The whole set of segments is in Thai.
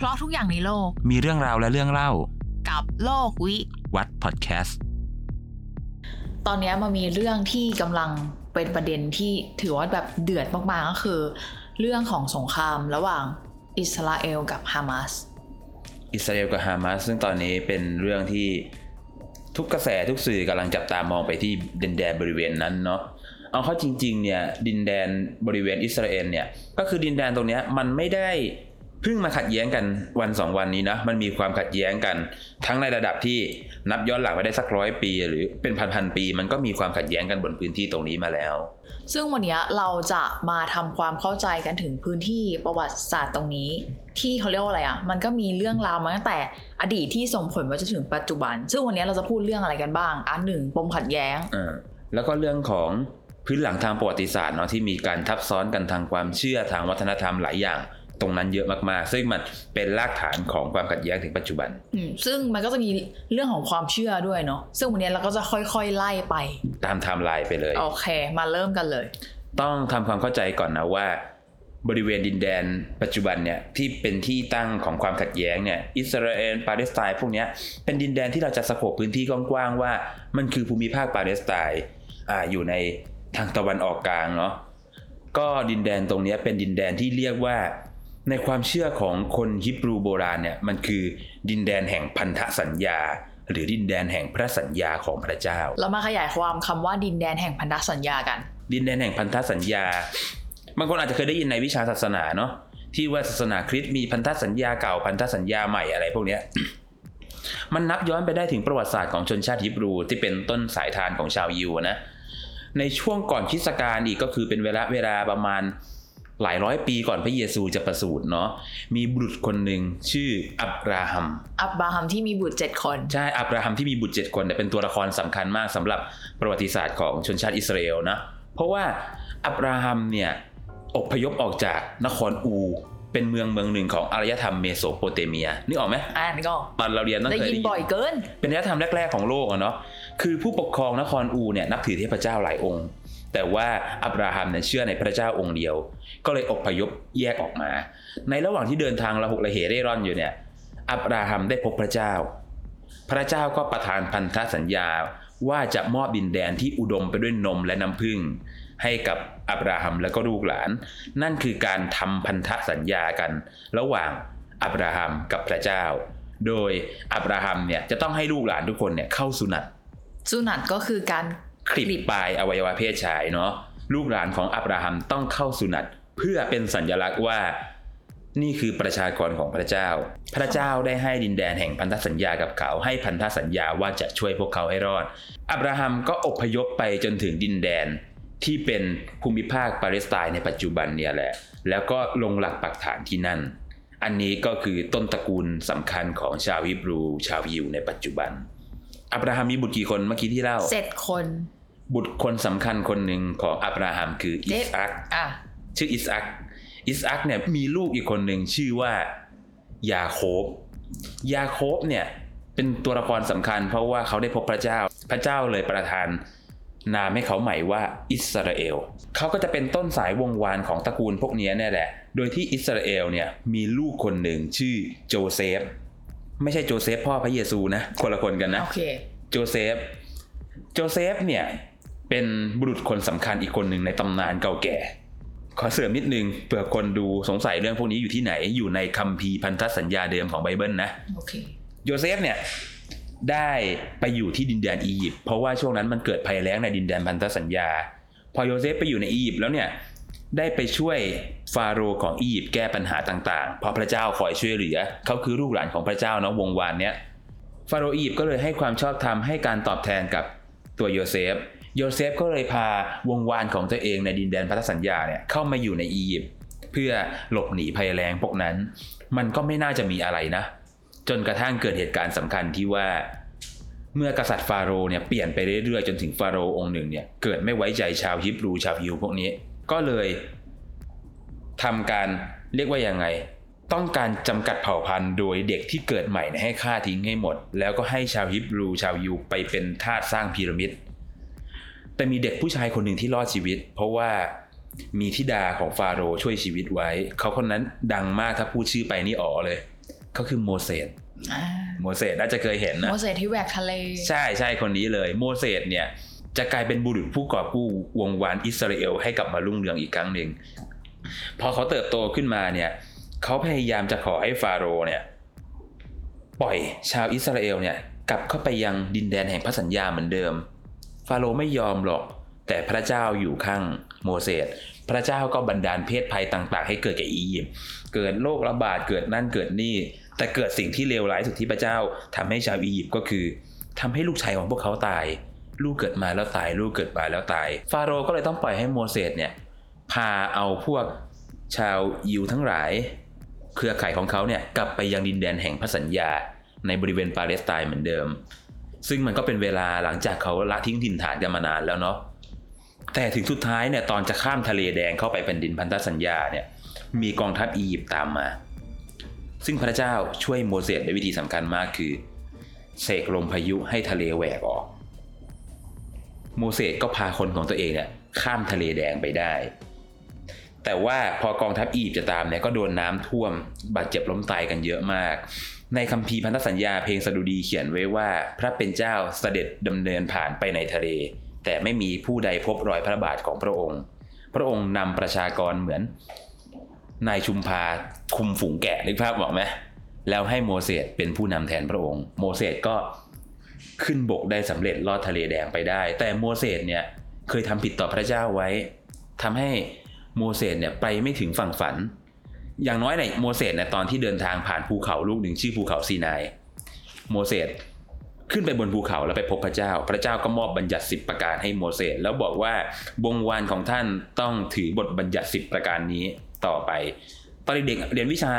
เพราะทุกอย่างในโลก มีเรื่องราวและเรื่องเล่า กับโลกวิวัดพอดแคสต์ ตอนนี้มันมีเรื่องที่กำลังเป็นประเด็นที่ถือว่าแบบเดือดมากๆก็คือ เรื่องของสงครามระหว่างอิสราเอลกับฮามาสอิสราเอลกับฮามาสซึ่งตอนนี้เป็นเรื่องที่ทุกกระแสทุกสื่อกำลังจับตามองไปที่ดินแดนบริเวณนั้นเนาะเอาเข้าจริงๆเนี่ยดินแดนบริเวณอิสราเอลเนี่ยก็คือดินแดนตรงเนี้ยมันไม่ได้ เพิ่งมาขัดแย้งกันวันสองวันนี้นะมันมีความขัดแย้งกัน ทั้งในระดับที่นับย้อนหลังไปได้สักร้อยปี หรือเป็นพันๆปี มันก็มีความขัดแย้งกันบนพื้นที่ตรงนี้มาแล้ว ซึ่งวันนี้เราจะมาทำความเข้าใจกันถึงพื้นที่ประวัติศาสตร์ตรงนี้ ที่เขาเรียกว่าอะไรอะมันก็มีเรื่องราวมาตั้งแต่อดีตที่ส่งผลมาจนถึงปัจจุบัน ซึ่งวันนี้เราจะพูดเรื่องอะไรกันบ้างอันหนึ่งปมขัดแย้งอ่แล้วก็เรื่องของพื้นหลังทางประวัติศาสตร์เนาะที่มีการทับซ้อนกันทางความเชื่อทางวัฒนธรรมหลายอย่าง ตรงนั้นเยอะมากๆ ซึ่งมันเป็นรากฐานของความขัดแย้งถึงปัจจุบันอืมซึ่งมันก็จะมีเรื่องของความเชื่อด้วยเนาะ ซึ่งวันนี้เราก็จะค่อยๆไล่ไป ตามไทม์ไลน์ไปเลย โอเค มาเริ่มกันเลย ต้องทำความเข้าใจก่อนนะว่า บริเวณดินแดนปัจจุบันเนี่ยที่เป็นที่ตั้งของความขัดแย้งเนี่ยอิสราเอลปาเลสไตน์พวกเนี้ยเป็นดินแดนที่เราจะสโคบพื้นที่กว้างๆว่า มันคือภูมิภาคปาเลสไตน์อ่าอยู่ในทางตะวันออกกลางเนาะก็ดินแดนตรงเนี้ยเป็นดินแดนที่เรียกว่า ในความเชื่อของคนฮิบรูโบราณเนี่ยมันคือดินแดนแห่งพันธสัญญา หรือดินแดนแห่งพระสัญญาของพระเจ้า เรามาขยายความคำว่าดินแดนแห่งพันธสัญญากัน ดินแดนแห่งพันธสัญญาบางคนอาจจะเคยได้ยินในวิชาศาสนาเนาะที่ว่าศาสนาคริสต์มีพันธสัญญาเก่าพันธสัญญาใหม่อะไรพวกเนี้ยมันนับย้อนไปได้ถึงประวัติศาสตร์ของชนชาติฮิบรูที่เป็นต้นสายทานของชาวยิวนะในช่วงก่อนคริสตกาลอีกก็คือเป็นเวลาเวลาประมาณ หลายร้อยปีก่อนพระเยซูจะประสูติเนาะมีบุตรคนหนึ่งชื่ออับราฮัม อับบราฮัมที่มีบุตรเจ็ดคน ใช่ อับราฮัมที่มีบุตรเจ็ดคนเนี่ยเป็นตัวละครสำคัญมากสำหรับประวัติศาสตร์ของชนชาติอิสราเอลนะ เพราะว่าอับราฮัมเนี่ยอพยพออกจากนครอู เป็นเมืองเมืองหนึ่งของอารยธรรมเมโสโปเตเมียนึกออกไหมอ่านก็ตอนเราเรียนต้องได้เคยยินได้ยิบ่อยเกิน เป็นอารยธรรมแรก ๆของโลกอะเนาะคือผู้ปกครองนครอูเนี่ยนับถือเทพเจ้าหลายองค์ แต่ว่าอับราฮัมเนี่ยเชื่อในพระเจ้าองค์เดียว ก็เลยอพยพแยกออกมา ในระหว่างที่เดินทางระหกระเหเร่ร่อนอยู่เนี่ยอับราฮัมได้พบพระเจ้า พระเจ้าก็ประทานพันธสัญญาว่าจะมอบดินแดนที่อุดมไปด้วยนมและน้ำผึ้งให้กับอับราฮัมและก็ลูกหลาน นั่นคือการทำพันธสัญญากัน ระหว่างอับราฮัมกับพระเจ้า โดยอับราฮัมเนี่ยจะต้องให้ลูกหลานทุกคนเนี่ยเข้าสุนัตสุนัตก็คือการ คลิปปลายอวัยวะเพศชายเนาะลูกหลานของอับราฮัมต้องเข้าสุนัตเพื่อเป็นสัญลักษณ์ว่า นี่คือประชากรของพระเจ้า พระเจ้าได้ให้ดินแดนแห่งพันธสัญญากับเขา ให้พันธสัญญาว่าจะช่วยพวกเขาให้รอด อับราฮัมก็อพยพไปจนถึงดินแดนที่เป็นภูมิภาคปาเลสไตน์ในปัจจุบันเนี่ยแหละ แล้วก็ลงหลักปักฐานที่นั่น อันนี้ก็คือต้นตระกูลสำคัญของชาวฮิบรู ชาวยิวในปัจจุบัน อับราฮัมมีบุตรกี่คนเมื่อกี้ที่เล่าเจ็ดคน บุตรคนสำคัญคนหนึ่งของอับราฮัมคืออิสอักอะชื่ออิสอักอิสอักเนี่ยมีลูกอีกคนหนึ่งชื่อว่ายาโคบ ยาโคบเนี่ยเป็นตัวละครสำคัญ เพราะว่าเขาได้พบพระเจ้า พระเจ้าเลยประทานนามให้เขาใหม่ว่าอิสราเอล เขาก็จะเป็นต้นสายวงวานของตระกูลพวกนี้เนี่ยแหละ โดยที่อิสราเอลเนี่ยมีลูกคนหนึ่งชื่อโจเซฟ ไม่ใช่โจเซฟพ่อพระเยซูนะคนละคนกันนะโอเคโจเซฟโจเซฟเนี่ยเป็นบุรุษคนสำคัญอีกคนหนึ่งในตำนานเก่าแก่ ขอเสริมนิดนึงเผื่อคนดูสงสัยเรื่องพวกนี้อยู่ที่ไหนอยู่ในคัมภีร์พันธสัญญาเดิมของไบเบิลนะโอเคโยเซฟเนี่ยได้ไปอยู่ที่ดินแดนอียิปต์เพราะว่าช่วงนั้นมันเกิดภัยแล้งในดินแดนพันธสัญญา พอโยเซฟไปอยู่ในอียิปต์แล้วเนี่ย ได้ไปช่วยฟาโรห์ของอียิปต์แก้ปัญหาต่างๆ เพราะพระเจ้าคอยช่วยเหลือ เขาคือลูกหลานของพระเจ้าเนาะวงศ์วานเนี้ยฟาโรห์อียิปต์ก็เลยให้ความชอบธรรมให้การตอบแทนกับตัวโยเซฟ โยเซฟก็เลยพาวงศ์วานของตัวเองในดินแดนพันธสัญญาเนี่ยเข้ามาอยู่ในอียิปต์เพื่อหลบหนีภัยแรงพวกนั้น มันก็ไม่น่าจะมีอะไรนะ จนกระทั่งเกิดเหตุการณ์สำคัญที่ว่า เมื่อกษัตริย์ฟาโรห์เนี่ยเปลี่ยนไปเรื่อยๆจนถึงฟาโรห์องค์หนึ่งเนี่ยเกิดไม่ไว้ใจชาวฮิบรูชาวยิวพวกนี้ ก็เลยทำการเรียกว่ายังไง ต้องการจำกัดเผ่าพันธุ์โดยเด็กที่เกิดใหม่เนี่ยให้ฆ่าทิ้งให้หมด แล้วก็ให้ชาวฮิบรูชาวยิวไปเป็นทาสสร้างพีระมิดแต่มีเด็กผู้ชายคนหนึ่งที่รอดชีวิต เพราะว่ามีธิดาของฟาโรห์ช่วยชีวิตไว้ เขาคนนั้นดังมากถ้าพูดชื่อไปนี่อ๋อเลยเขาคือโมเสสอ่าโมเสสน่าจะเคยเห็นนะโมเสสที่แหวกทะเล ใช่ใช่คนนี้เลย โมเสสเนี่ย จะกลายเป็นบุรุษผู้กอบกู้วงวานอิสราเอลให้กลับมารุ่งเรืองอีกครั้งหนึ่งพอเขาเติบโตขึ้นมาเนี่ยเขาพยายามจะขอให้ฟาโรห์เนี่ยปล่อยชาวอิสราเอลเนี่ยกลับเข้าไปยังดินแดนแห่งพระสัญญาเหมือนเดิม ฟาโรห์ไม่ยอมหรอก แต่พระเจ้าอยู่ข้างโมเสสพระเจ้าก็บันดาลเพศภัยต่าง ๆ ให้เกิดแก่อียิปต์เกิดโรคระบาดเกิดนั่นเกิดนี่ แต่เกิดสิ่งที่เลวร้ายสุดที่พระเจ้าทำให้ชาวอียิปต์ก็คือทำให้ลูกชายของพวกเขาตาย ลูกเกิดมาแล้วตายลูกเกิดมาแล้วตาย ฟาโรห์ก็เลยต้องปล่อยให้โมเสสเนี่ยพาเอาพวกชาวยิวทั้งหลาย เครือข่ายของเขาเนี่ยกลับไปยังดินแดนแห่งพระสัญญา ในบริเวณปาเลสไตน์เหมือนเดิม ซึ่งมันก็เป็นเวลาหลังจากเขาละทิ้งถิ่นฐานกันมานานแล้วเนาะแต่ถึงสุดท้ายเนี่ยตอนจะข้ามทะเลแดงเข้าไปเป็นดินพันธสัญญาเนี่ยมีกองทัพอียิปต์ตามมา ซึ่งพระเจ้าช่วยโมเสสด้วยวิธีสำคัญมากคือเสกลมพายุให้ทะเลแหวกออก โมเสสก็พาคนของตัวเองเนี่ยข้ามทะเลแดงไปได้ แต่ว่าพอกองทัพอียิปต์จะตามเนี่ยก็โดนน้ำท่วมบาดเจ็บล้มตายกันเยอะมาก ในคัมภีร์พันธสัญญาเพลงสดุดีเขียนไว้ว่า พระเป็นเจ้าเสด็จดำเนินผ่านไปในทะเล แต่ไม่มีผู้ใดพบรอยพระบาทของพระองค์ พระองค์นำประชากรเหมือนนายชุมพาคุมฝูงแกะนึกภาพบอกไหมแล้วให้โมเสสเป็นผู้นำแทนพระองค์ โมเสสก็ ขึ้นบกได้สำเร็จลอดทะเลแดงไปได้ แต่โมเสสเนี่ยเคยทำผิดต่อพระเจ้าไว้ทำให้โมเสสเนี่ยไปไม่ถึงฝั่งฝัน อย่างน้อยเนี่ยโมเสสเนี่ยตอนที่เดินทางผ่านภูเขาลูกหนึ่งชื่อภูเขาซีนายโมเสสขึ้นไปบนภูเขาแล้วไปพบพระเจ้า พระเจ้าก็มอบบัญญัติสิบประการให้โมเสสแล้วบอกว่าบงวานของท่านต้องถือบทบัญญัติสิบประการนี้ต่อไป ตอนเด็กเรียนวิชา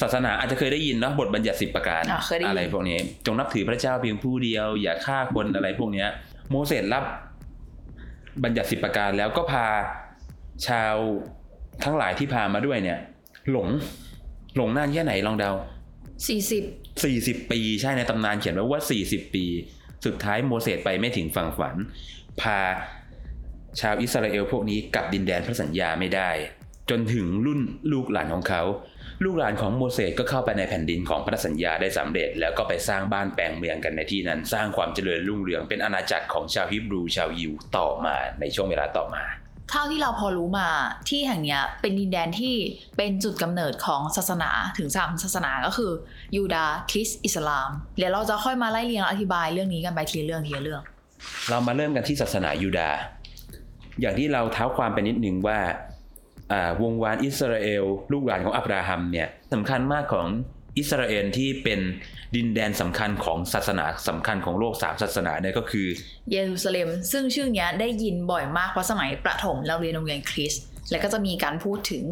ศาสนาอาจจะเคยได้ยินเนาะบทบัญญัติสิบประการอะเคยได้ยินอะไรพวกนี้ จงนับถือพระเจ้าเพียงผู้เดียว อย่าฆ่าคนอะไรพวกเนี้ย โมเสสรับบัญญัติสิบประการแล้วก็พาชาวทั้งหลายที่พามาด้วยเนี่ย หลงหลงนานแค่ไหนลองเดาสี่สิบ40ปีใช่ในตำนานเขียนไว้ว่า40ปี สุดท้ายโมเสสไปไม่ถึงฝั่งฝัน พาชาวอิสราเอลพวกนี้กลับดินแดนพระสัญญาไม่ได้ จนถึงรุ่นลูกหลานของเขา ลูกหลานของโมเสสก็เข้าไปในแผ่นดินของพระสัญญาได้สำเร็จ แล้วก็ไปสร้างบ้านแปลงเมืองกันในที่นั้น สร้างความเจริญรุ่งเรืองเป็นอาณาจักรของชาวฮิบรูชาวยิวต่อมาในช่วงเวลาต่อมาเท่าที่เราพอรู้มาที่แห่งเนี้ยเป็นดินแดนที่เป็นจุดกำเนิดของศาสนาถึงสามศาสนาก็คือยูดาห์คริสต์อิสลามเดี๋ยวเราจะค่อยมาไล่เรียงและอธิบายเรื่องนี้กันไปทีละเรื่องทีละเรื่อง เรามาเริ่มกันที่ศาสนายูดาห์อย่างที่เราเท้าความไปนิดนึงว่าอ่า วงศ์วานอิสราเอล ลูกหลานของอับราฮัมเนี่ยสำคัญมากของอิสราเอลที่เป็นดินแดนสำคัญของศาสนาสำคัญของโลกสามศาสนาเนี่ยก็คือ เยรูซาเล็ม ซึ่งชื่อเนี้ยได้ยินบ่อยมากเพราะสมัยประถมเราเรียนโรงเรียนคริสต์แล้วก็จะมีการพูดถึง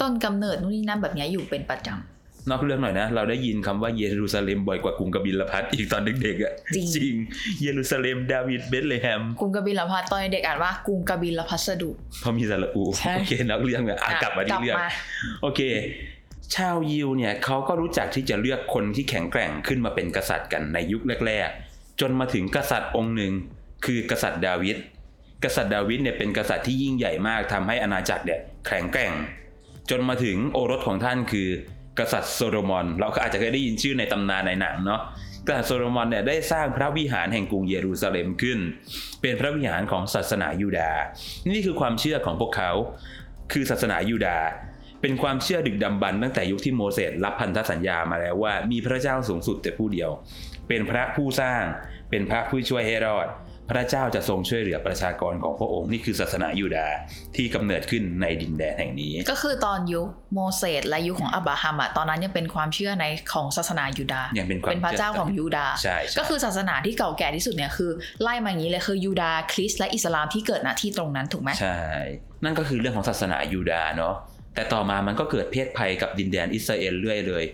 ต้นกำเนิดนู่นนี่นั่นแบบนี้อยู่เป็นประจำ นอกเรื่องหน่อยนะ เราได้ยินคำว่าเยรูซาเล็มบ่อยกว่ากรุงกบิลพัสดุ์อีกตอนเด็กๆอะจริงจริงเยรูซาเล็มดาวิดเบธเลแฮมกรุงกบิลพัสตอนเด็กอ่านว่ากรุงกบิลพัสดุเพราะมีสระอูใช่โอเคนอกเรื่องอะอะกลับมาที่เรื่องโอเค ชาวยิวเนี่ยเขาก็รู้จักที่จะเลือกคนที่แข็งแกร่งขึ้นมาเป็นกษัตริย์กันในยุคแรก ๆ จนมาถึงกษัตริย์องค์หนึ่งคือกษัตริย์ดาวิดกษัตริย์ดาวิดเนี่ยเป็นกษัตริย์ที่ยิ่งใหญ่มากทำให้อาณาจักรเนี่ยแข็งแกร่ง จนมาถึงโอรสของท่านคือ กษัตริย์โซโลมอน เราก็อาจจะเคยได้ยินชื่อในตำนานในหนังเนาะกษัตริย์โซโลมอนเนี่ยได้สร้างพระวิหารแห่งกรุงเยรูซาเล็มขึ้น เป็นพระวิหารของศาสนายูดาห์นี่คือความเชื่อของพวกเขา คือศาสนายูดาห์เป็นความเชื่อดึกดำบรรตั้งแต่ยุคที่โมเสสรับพันธสัญญามาแล้วว่ามีพระเจ้าสูงสุดแต่ผู้เดียว เป็นพระผู้สร้าง เป็นพระผู้ช่วยให้รอด พระเจ้าจะทรงช่วยเหลือประชากรของพระองค์นี่คือศาสนายูดาห์ที่กำเนิดขึ้นในดินแดนแห่งนี้ ก็คือตอนยุคโมเสสและยุคของอับราฮัมอะตอนนั้นยังเป็นความเชื่อในของศาสนายูดาห์ยังเป็นความเป็นพระเจ้าของยูดาห์ใช่ใช่ก็คือศาสนาที่เก่าแก่ที่สุดเนี่ยคือไล่มาอย่างนี้เลยคือยูดาห์คริสต์และอิสลามที่เกิดณที่ตรงนั้นถูกไหมใช่นั่นก็คือเรื่องของศาสนายูดาห์เนาะแต่ต่อมามันก็เกิดเภทภัยกับดินแดนอิสราเอลเรื่อยเลย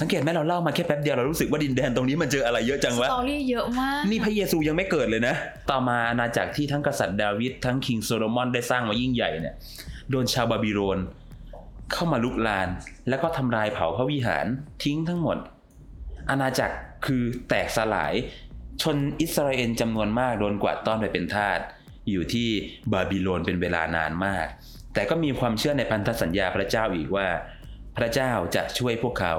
สังเกตไหมเราเล่ามาแค่แป๊บเดียวเรารู้สึกว่าดินแดนตรงนี้มันเจออะไรเยอะจัง storyรี่เยอะมาก นี่พระเยซูยังไม่เกิดเลยนะ ต่อมาอาณาจักรที่ทั้งกษัตริย์ดาวิดทั้ง King โซโลมอนได้สร้างมายิ่งใหญ่เนี่ยโดนชาวบาบิโลนเข้ามาลุกลาน แล้วก็ทำลายเผาพระวิหารทิ้งทั้งหมด อาณาจักรคือแตกสลาย ชนอิสราเอลจำนวนมากโดนกวาดต้อนไปเป็นทาสอยู่ที่บาบิโลนเป็นเวลานานมาก แต่ก็มีความเชื่อในพันธสัญญาพระเจ้าอีกว่า พระเจ้าจะช่วยพวกเขา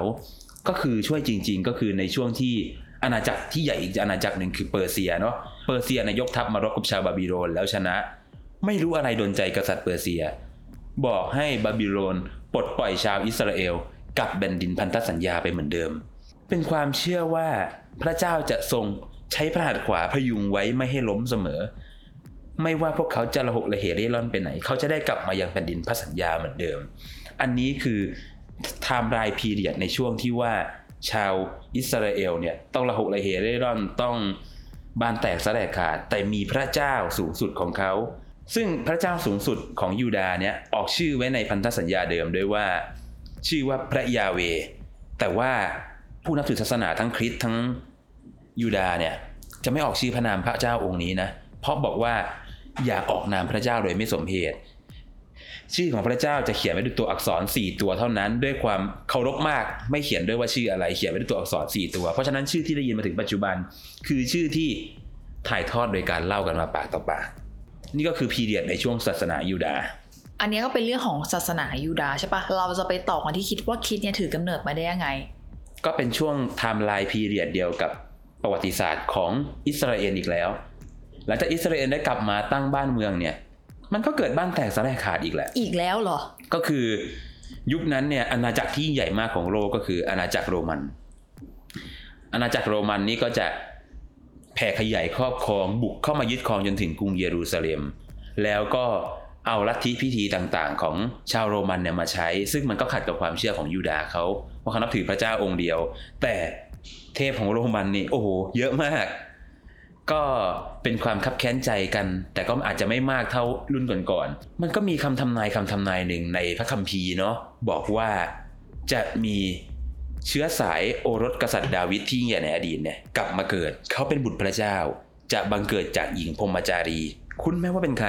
ก็คือช่วยจริง ๆ ก็คือในช่วงที่อาณาจักรที่ใหญ่อีกอาณาจักรหนึ่งคือเปอร์เซียเนาะเปอร์เซียนายกทัพมารบกับชาวบาบิโลนแล้วชนะ ไม่รู้อะไรโดนใจกษัตริย์เปอร์เซีย บอกให้บาบิโลนปลดปล่อยชาวอิสราเอลกลับแผ่นดินพันธสัญญาไปเหมือนเดิม เป็นความเชื่อว่าพระเจ้าจะทรงใช้พระหัตถ์ขวาพยุงไว้ไม่ให้ล้มเสมอ ไม่ว่าพวกเขาจะระหกระเหินเร่ร่อนไปไหน เขาจะได้กลับมายังแผ่นดินพระสัญญาเหมือนเดิม อันนี้คือ timeline period ในช่วงที่ว่าชาวอิสราเอลเนี่ยต้องระหกระเหินเร่ร่อนต้องบานแตกสลายขาด แต่มีพระเจ้าสูงสุดของเขา ซึ่งพระเจ้าสูงสุดของยูดาเนี่ยออกชื่อไว้ในพันธสัญญาเดิมด้วยว่า ชื่อว่าพระยาเว แต่ว่าผู้นับถือศาสนาทั้งคริสต์ทั้งยูดาเนี่ยจะไม่ออกชื่อพระนามพระเจ้าองค์นี้นะ เพราะบอกว่าอย่าออกนามพระเจ้าโดยไม่สมเหตุ ชื่อของพระเจ้าจะเขียนไว้ด้วยตัวอักษร 4 ตัวเท่านั้น ด้วยความเคารพมากไม่เขียนด้วยว่าชื่ออะไรเขียนไว้ด้วยตัวอักษร 4 ตัว เพราะฉะนั้นชื่อที่ได้ยินมาถึงปัจจุบัน คือชื่อที่ถ่ายทอดโดยการเล่ากันมาปากต่อปากนี่ก็คือ period ในช่วงศาสนายูดาห์อันนี้ก็เป็นเรื่องของศาสนายูดาห์ใช่ปะเราจะไปต่อกันที่คิดว่าคริสต์เนี่ยถือกำเนิดมาได้ยังไง ก็เป็นช่วง timeline period เดียวกับประวัติศาสตร์ของอิสราเอลอีกแล้ว หลังจากอิสราเอลได้กลับมาตั้งบ้านเมืองเนี่ย มันก็เกิดบ้านแตกสาแหรกขาดอีกแหละ อีกแล้วเหรอ ก็คือยุคนั้นเนี่ยอาณาจักรที่ใหญ่มากของโลกก็คืออาณาจักรโรมัน อาณาจักรโรมันนี่ก็จะแผ่ขยายครอบครองบุกเข้ามายึดครองจนถึงกรุงเยรูซาเล็ม แล้วก็เอาลัทธิพิธีต่างๆ ของชาวโรมันเนี่ยมาใช้ ซึ่งมันก็ขัดกับความเชื่อของยูดาห์เขาว่าเขานับถือพระเจ้าองค์เดียว แต่เทพของโรมันนี่โอ้โหเยอะมาก ก็เป็นความคับแค้นใจกัน แต่ก็อาจจะไม่มากเท่ารุ่นก่อนๆมันก็มีคำทำนายคำทำนายหนึ่งในพระคัมภีร์เนาะบอกว่าจะมีเชื้อสายโอรสกษัตริย์ดาวิดที่ยิ่งใหญ่ในอดีตเนี่ยกลับมาเกิด เขาเป็นบุตรพระเจ้า จะบังเกิดจากหญิงพรหมจารี คุณแม่ว่าเป็นใคร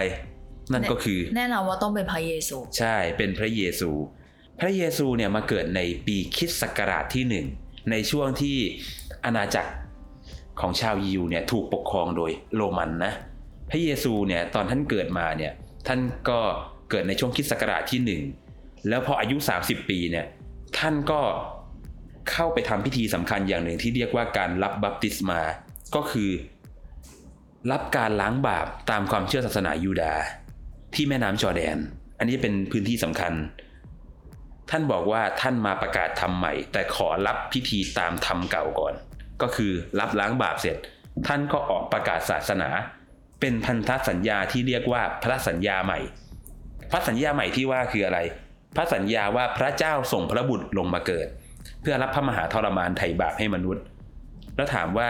นั่นก็คือ แน่นอนว่าต้องเป็นพระเยซู ใช่เป็นพระเยซู พระเยซูเนี่ยมาเกิดในปีคริสต์ศักราชที่หนึ่งในช่วงที่อาณาจักร ของชาวยิวเนี่ยถูกปกครองโดยโรมันนะพระเยซูเนี่ยตอนท่านเกิดมาเนี่ยท่านก็เกิดในช่วงคิสต์ศักราชที่หนึ่งแล้วพออายุ 30 ปีเนี่ยท่านก็เข้าไปทำพิธีสำคัญอย่างหนึ่งที่เรียกว่าการรับบัพติศมา ก็คือรับการล้างบาปตามความเชื่อศาสนายูดาห์ที่แม่น้ำจอแดน อันนี้เป็นพื้นที่สำคัญ ท่านบอกว่าท่านมาประกาศธรรมใหม่ แต่ขอรับพิธีตามธรรมเก่าก่อน ก็คือรับล้างบาปเสร็จ ท่านก็ออกประกาศศาสนา เป็นพันธสัญญาที่เรียกว่าพระสัญญาใหม่ พระสัญญาใหม่ที่ว่าคืออะไร พระสัญญาว่าพระเจ้าส่งพระบุตรลงมาเกิด เพื่อรับพระมหาทรมานไถ่บาปให้มนุษย์ แล้วถามว่า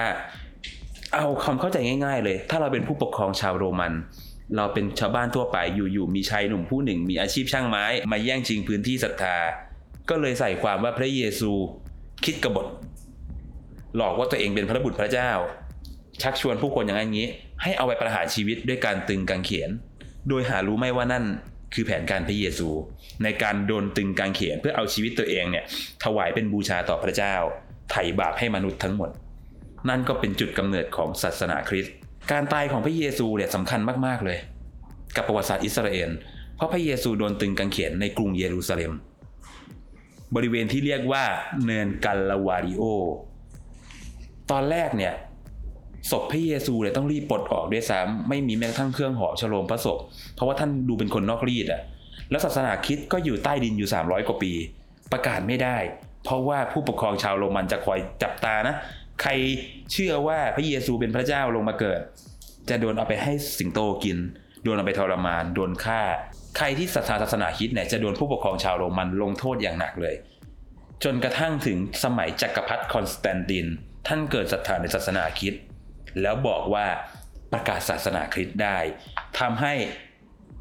เอาความเข้าใจง่าย ๆ เลย ถ้าเราเป็นผู้ปกครองชาวโรมัน เราเป็นชาวบ้านทั่วไปอยู่ๆมีชายหนุ่มผู้หนึ่ง มีอาชีพช่างไม้ มาแย่งชิงพื้นที่ศรัทธา ก็เลยใส่ความว่าพระเยซูคิดกบฏ หลอกว่าตัวเองเป็นพระบุตรพระเจ้า ชักชวนผู้คนอย่างนี้ ให้เอาไปประหารชีวิตด้วยการตึงกางเขน โดยหารู้ไหมว่านั่นคือแผนการพระเยซู ในการโดนตึงกางเขนเพื่อเอาชีวิตตัวเองเนี่ยถวายเป็นบูชาต่อพระเจ้าไถ่บาปให้มนุษย์ทั้งหมด นั่นก็เป็นจุดกำเนิดของศาสนาคริสต์การตายของพระเยซูเนี่ยสำคัญมากๆเลย กับประวัติศาสตร์อิสราเอลเพราะพระเยซูโดนตึงกางเขนในกรุงเยรูซาเล็ม บริเวณที่เรียกว่าเนินกัลลาวาริโอ ตอนแรกเนี่ยศพพระเยซูเนี่ยต้องรีบปลดออกด้วยซ้ำไม่มีแม้กระทั่งเครื่องห่อฉโลมพระศพ เพราะว่าท่านดูเป็นคนนอกรีดอะแล้วศาสนาคริดก็อยู่ใต้ดินอยู่ 300 กว่าปี ประกาศไม่ได้ เพราะว่าผู้ปกครองชาวโรมันจะคอยจับตานะ ใครเชื่อว่าพระเยซูเป็นพระเจ้าลงมาเกิด จะโดนเอาไปให้สิงโตกิน โดนเอาไปทรมาน โดนฆ่า ใครที่ศรัทธาศาสนาคริสต์เนี่ยจะโดนผู้ปกครองชาวโรมันลงโทษอย่างหนักเลย จนกระทั่งถึงสมัยจักรพรรดิคอนสแตนติน ท่านเกิดศรัทธาในศาสนาคริสต์แล้วบอกว่าประกาศศาสนาคริสต์ได้ทำให้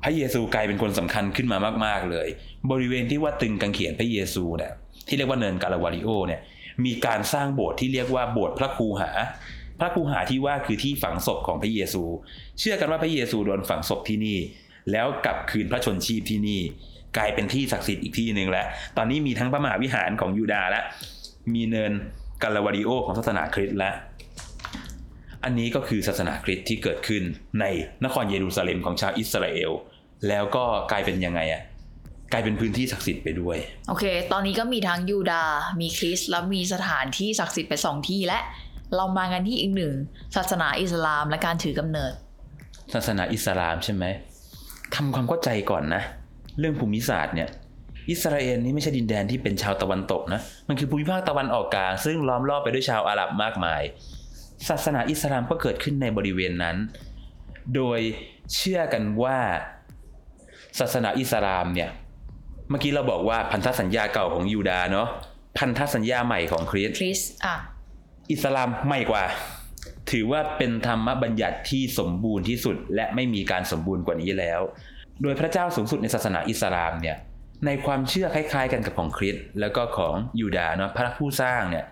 พระเยซูกลายเป็นคนสำคัญขึ้นมามาก ๆเลย บริเวณที่ว่าตรึงกางเขนพระเยซูเนี่ยที่เรียกว่าเนินกาลาวาริโอเนี่ยมีการสร้างโบสถ์ที่เรียกว่าโบสถ์พระครูหา พระครูหาที่ว่าคือที่ฝังศพของพระเยซู เชื่อกันว่าพระเยซูโดนฝังศพที่นี่ แล้วกลับคืนพระชนชีพที่นี่ กลายเป็นที่ศักดิ์สิทธิ์อีกที่หนึ่งแล้ว ตอนนี้มีทั้งพระมหาวิหารของยูดาห์และมีเนิน กาลาวาริโอของศาสนาคริสต์และ อันนี้ก็คือศาสนาคริสต์ที่เกิดขึ้นในนครเยรูซาเล็มของชาวอิสราเอล แล้วก็กลายเป็นยังไงอะกลายเป็นพื้นที่ศักดิ์สิทธิ์ไปด้วย โอเค ตอนนี้ก็มีทั้งยูดาห์มีคริสต์แล้วมีสถานที่ศักดิ์สิทธิ์ไปสองที่และ เรามากันที่อีกหนึ่งศาสนาอิสลามและการถือกำเนิด ศาสนาอิสลามใช่ไหมทำความเข้าใจก่อนนะ เรื่องภูมิศาสตร์เนี่ย อิสราเอลนี่ไม่ใช่ดินแดนที่เป็นชาวตะวันตกนะ มันคือภูมิภาคตะวันออกกลาง ซึ่งล้อมรอบไปด้วยชาวอาหรับมากมาย ศาสนาอิสลามก็เกิดขึ้นในบริเวณนั้น โดยเชื่อกันว่าศาสนาอิสลามเนี่ย เมื่อกี้เราบอกว่าพันธสัญญาเก่าของยูดาห์เนาะ พันธสัญญาใหม่ของคริสต์คริสต์อะ อิสลามไม่กว่า ถือว่าเป็นธรรมบัญญัติที่สมบูรณ์ที่สุด และไม่มีการสมบูรณ์กว่านี้แล้ว โดยพระเจ้าสูงสุดในศาสนาอิสลามเนี่ย ในความเชื่อคล้ายๆ กันกับของคริสต์แล้วก็ของยูดาห์เนาะพระผู้สร้างเนี่ย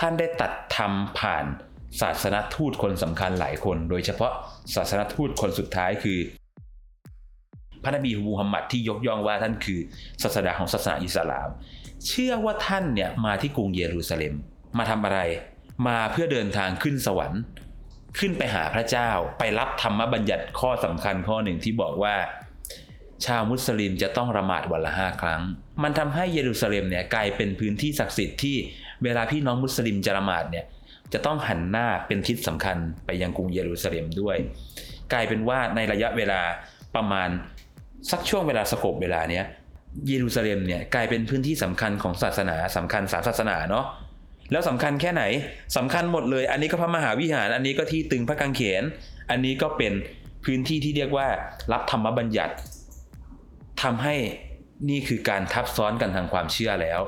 ท่านได้ตัดธรรมผ่านศาสนทูตคนสำคัญหลายคน โดยเฉพาะศาสนทูตคนสุดท้ายคือ พระนบีมูฮัมหมัดที่ยกย่องว่าท่านคือศาสดาของศาสนาอิสลาม เชื่อว่าท่านเนี่ยมาที่กรุงเยรูซาเล็มมาทำอะไร มาเพื่อเดินทางขึ้นสวรรค์ ขึ้นไปหาพระเจ้าไปรับธรรมบัญญัติข้อสำคัญข้อหนึ่งที่บอกว่า ชาวมุสลิมจะต้องละหมาดวันละห้าครั้ง มันทำให้เยรูซาเล็มเนี่ยกลายเป็นพื้นที่ศักดิ์สิทธิ์ที่เวลาพี่น้องมุสลิมจะละหมาดเนี่ยจะต้องหันหน้าเป็นทิศสำคัญไปยังกรุงเยรูซาเล็มด้วย กลายเป็นว่าในระยะเวลาประมาณสักช่วงเวลาสกบเวลาเนี้ยเยรูซาเล็มเนี่ยกลายเป็นพื้นที่สำคัญของศาสนาสำคัญสามศาสนาเนาะแล้วสำคัญแค่ไหนสำคัญหมดเลย อันนี้ก็พระมหาวิหาร อันนี้ก็ที่ตึงพระกังเขน อันนี้ก็เป็นพื้นที่ที่เรียกว่ารับธรรมบัญญัติ ทำให้นี่คือการทับซ้อนกันทางความเชื่อแล้ว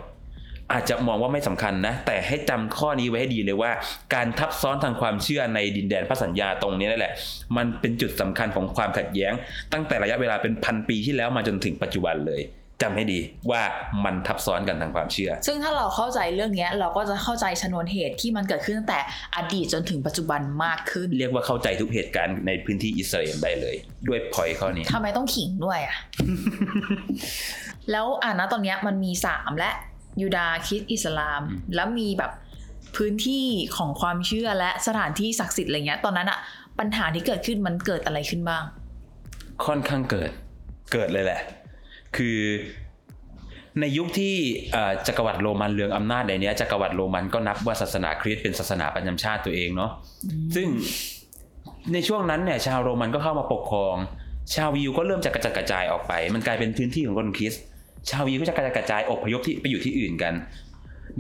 อาจจะมองว่าไม่สำคัญนะ แต่ให้จำข้อนี้ไว้ให้ดีเลยว่า การทับซ้อนทางความเชื่อในดินแดนพระสัญญาตรงนี้นั่นแหละ มันเป็นจุดสำคัญของความขัดแย้ง ตั้งแต่ระยะเวลาเป็นพันปีที่แล้วมาจนถึงปัจจุบันเลย จำให้ดีว่ามันทับซ้อนกันทางความเชื่อ ซึ่งถ้าเราเข้าใจเรื่องเนี้ยเราก็จะเข้าใจชนวนเหตุที่มันเกิดขึ้นตั้งแต่อดีตจนถึงปัจจุบันมากขึ้น เรียกว่าเข้าใจทุกเหตุการณ์ในพื้นที่อิสราเอลได้เลย ด้วยพอยข้อนี้ทำไมต้องขิงด้วยอะ แล้วอ่านะตอนเนี้ยมันมีสามและยูดาห์คริสต์อิสลามอืมแล้วมีแบบพื้นที่ของความเชื่อและสถานที่ศักดิ์สิทธิ์อะไรเงี้ย ตอนนั้นอะปัญหาที่เกิดขึ้นมันเกิดอะไรขึ้นบ้าง ค่อนข้างเกิด เกิดเลยแหละ คือในยุคที่จักรวรรดิโรมันเรืองอำนาจในนี้จักรวรรดิโรมันก็นับว่าศาสนาคริสต์เป็นศาสนาประจำชาติตัวเองเนาะซึ่งในช่วงนั้นเนี่ยชาวโรมันก็เข้ามาปกครอง ชาวยิวก็เริ่มจะกระจัดกระจายออกไป มันกลายเป็นพื้นที่ของคนคริสต์ชาวยิวก็จะกระจัดกระจายอพยพที่ไปอยู่ที่อื่นกัน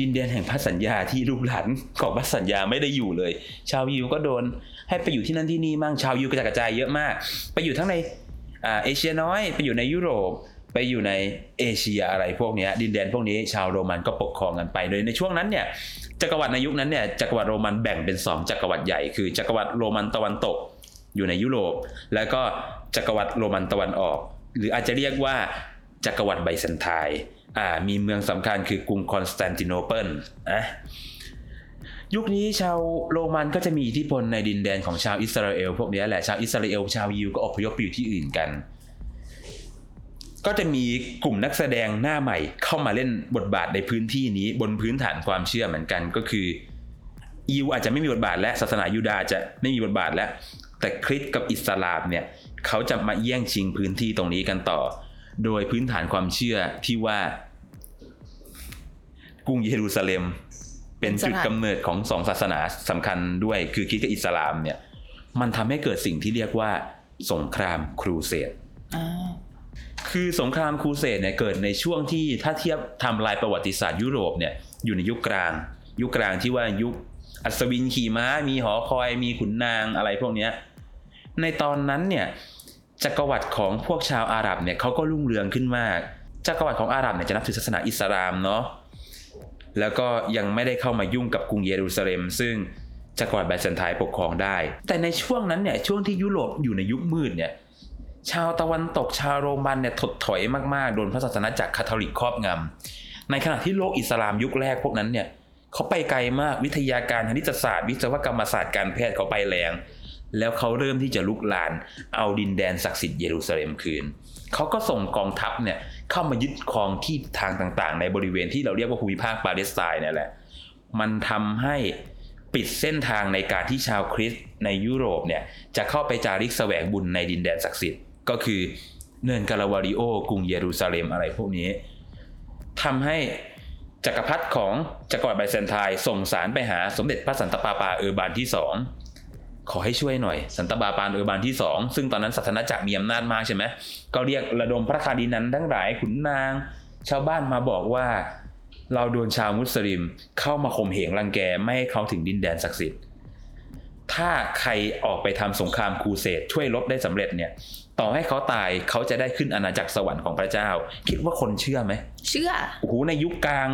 ดินแดนแห่งพันสัญญาที่ลูกหลานของพันสัญญาไม่ได้อยู่เลย ชาวยิวก็โดนให้ไปอยู่ที่นั่นที่นี่มั่งชาวยิวกระจัดกระจายเยอะมาก ไปอยู่ทั้งในเอเชียน้อยไปอยู่ในยุโรป ไปอยู่ในเอเชียอะไรพวกนี้ดินแดนพวกนี้ชาวโรมันก็ปกครองกันไปโดยในช่วงนั้นเนี่ยจักรวรรดิในยุคนั้นเนี่ยจักรวรรดิโรมันแบ่งเป็นสองจักรวรรดิใหญ่คือจักรวรรดิโรมันตะวันตกอยู่ในยุโรป แล้วก็จักรวรรดิโรมันตะวันออก หรืออาจจะเรียกว่าจักรวรรดิไบแซนไทน์อ่ามีเมืองสำคัญคือกรุงคอนสแตนติโนเปิลนะยุคนี้ชาวโรมันก็จะมีอิทธิพลในดินแดนของชาวอิสราเอลพวกนี้แหละชาวอิสราเอลชาวยิวก็อพยพไปอยู่ที่อื่นกัน ก็จะมีกลุ่มนักแสดงหน้าใหม่เข้ามาเล่นบทบาทในพื้นที่นี้บนพื้นฐานความเชื่อเหมือนกันก็คือยิวอาจจะไม่มีบทบาทและศาสนายูดาห์จะไม่มีบทบาทแล้ว แต่คริสต์กับอิสลามเนี่ยเขาจะมาแย่งชิงพื้นที่ตรงนี้กันต่อ โดยพื้นฐานความเชื่อที่ว่ากรุงเยรูซาเล็ม เป็นจุดกำเนิดของสองศาสนาสำคัญด้วย คือคริสต์กับอิสลามเนี่ยมันทำให้เกิดสิ่งที่เรียกว่าสงครามครูเสดอ่า คือสงครามครูเสดเนี่ยเกิดในช่วงที่ถ้าเทียบทำลายประวัติศาสตร์ยุโรปเนี่ยอยู่ในยุคกลาง ยุคกลางที่ว่ายุคอัศวินขี่ม้า มีหอคอยมีขุนนางอะไรพวกเนี้ยในตอนนั้นเนี่ยจักรวรรดิของพวกชาวอาหรับเนี่ยเขาก็รุ่งเรืองขึ้นมากจักรวรรดิของอาหรับเนี่ยจะนับถือศาสนาอิสลามเนาะแล้วก็ยังไม่ได้เข้ามายุ่งกับกรุงเยรูซาเล็ม ซึ่งจักรวรรดิไบแซนไทน์ปกครองได้ แต่ในช่วงนั้นเนี่ยช่วงที่ยุโรปอยู่ในยุคมืดเนี่ย ชาวตะวันตกชาวโรมันเนี่ยถดถอยมากๆ โดนพระศาสนาจักรคาทอลิกครอบงำในขณะที่โลกอิสลามยุคแรกพวกนั้นเนี่ยเขาไปไกลมากวิทยาการคณิตศาสตร์ วิศวกรรมศาสตร์การแพทย์เขาไปแรง แล้วเขาเริ่มที่จะรุกราน เอาดินแดนศักดิ์สิทธิ์เยรูซาเล็มคืนเขาก็ส่งกองทัพเนี่ยเข้ามายึดครองที่ทางต่างๆ ในบริเวณที่เราเรียกว่าภูมิภาคปาเลสไตน์นี่แหละมันทำให้ปิดเส้นทางในการที่ชาวคริสต์ในยุโรปเนี่ยจะเข้าไปจาริกแสวงบุญในดินแดนศักดิ์สิทธิ์ ก็คือเนินกาลาวาริโอกรุงเยรูซาเล็มอะไรพวกนี้ทำให้จักรพรรดิของจักรวรรดิไบแซนไทน์ส่งสารไปหาสมเด็จพระสันตะปาปาเออร์บานที่สองขอให้ช่วยหน่อยสันตะปาปาเออร์บานที่สองซึ่งตอนนั้นศาสนจักรมีอำนาจมากใช่ไหมก็เรียกระดมพระคาร์ดินัลทั้งหลายขุนนาง ชาวบ้านมาบอกว่า เราโดนชาวมุสลิมเข้ามาข่มเหงรังแกไม่ให้เข้าถึงดินแดนศักดิ์สิทธิ์ถ้าใครออกไปทำสงครามครูเสดช่วยลบได้สำเร็จเนี่ย ต่อให้เขาตายเขาจะได้ขึ้นอาณาจักรสวรรค์ของพระเจ้า คิดว่าคนเชื่อไหม เชื่อโอ้โหในยุคกลาง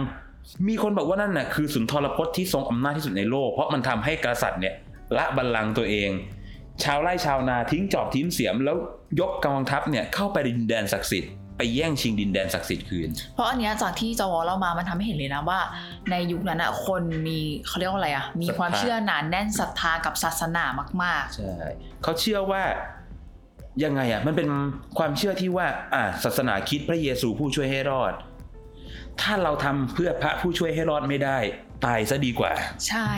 มีคนบอกว่านั่นน่ะคือสุนทรพจน์ที่ทรงอำนาจที่สุดในโลก เพราะมันทำให้กษัตริย์เนี่ยละบัลลังก์ตัวเอง ชาวไร่ชาวนาทิ้งจอบทิ้งเสียม แล้วยกกองทัพเนี่ยเข้าไปดินแดนศักดิ์สิทธิ์ไปแย่งชิงดินแดนศักดิ์สิทธิ์คืน เพราะอันเนี้ยจากที่จวเล่ามา มันทำให้เห็นเลยนะว่า ในยุคนั้นอะคนมีเขาเรียกว่าอะไรอะมีความศรัทธาเชื่อหนานแน่นศรัทธากับศาสนามากใช่เขาเชื่อว่า ยังไงอะมันเป็นความเชื่อที่ว่า อ่าศาสนาคริดพระเยซูผู้ช่วยให้รอด ถ้าเราทำเพื่อพระผู้ช่วยให้รอดไม่ได้ ตายซะดีกว่าๆใช่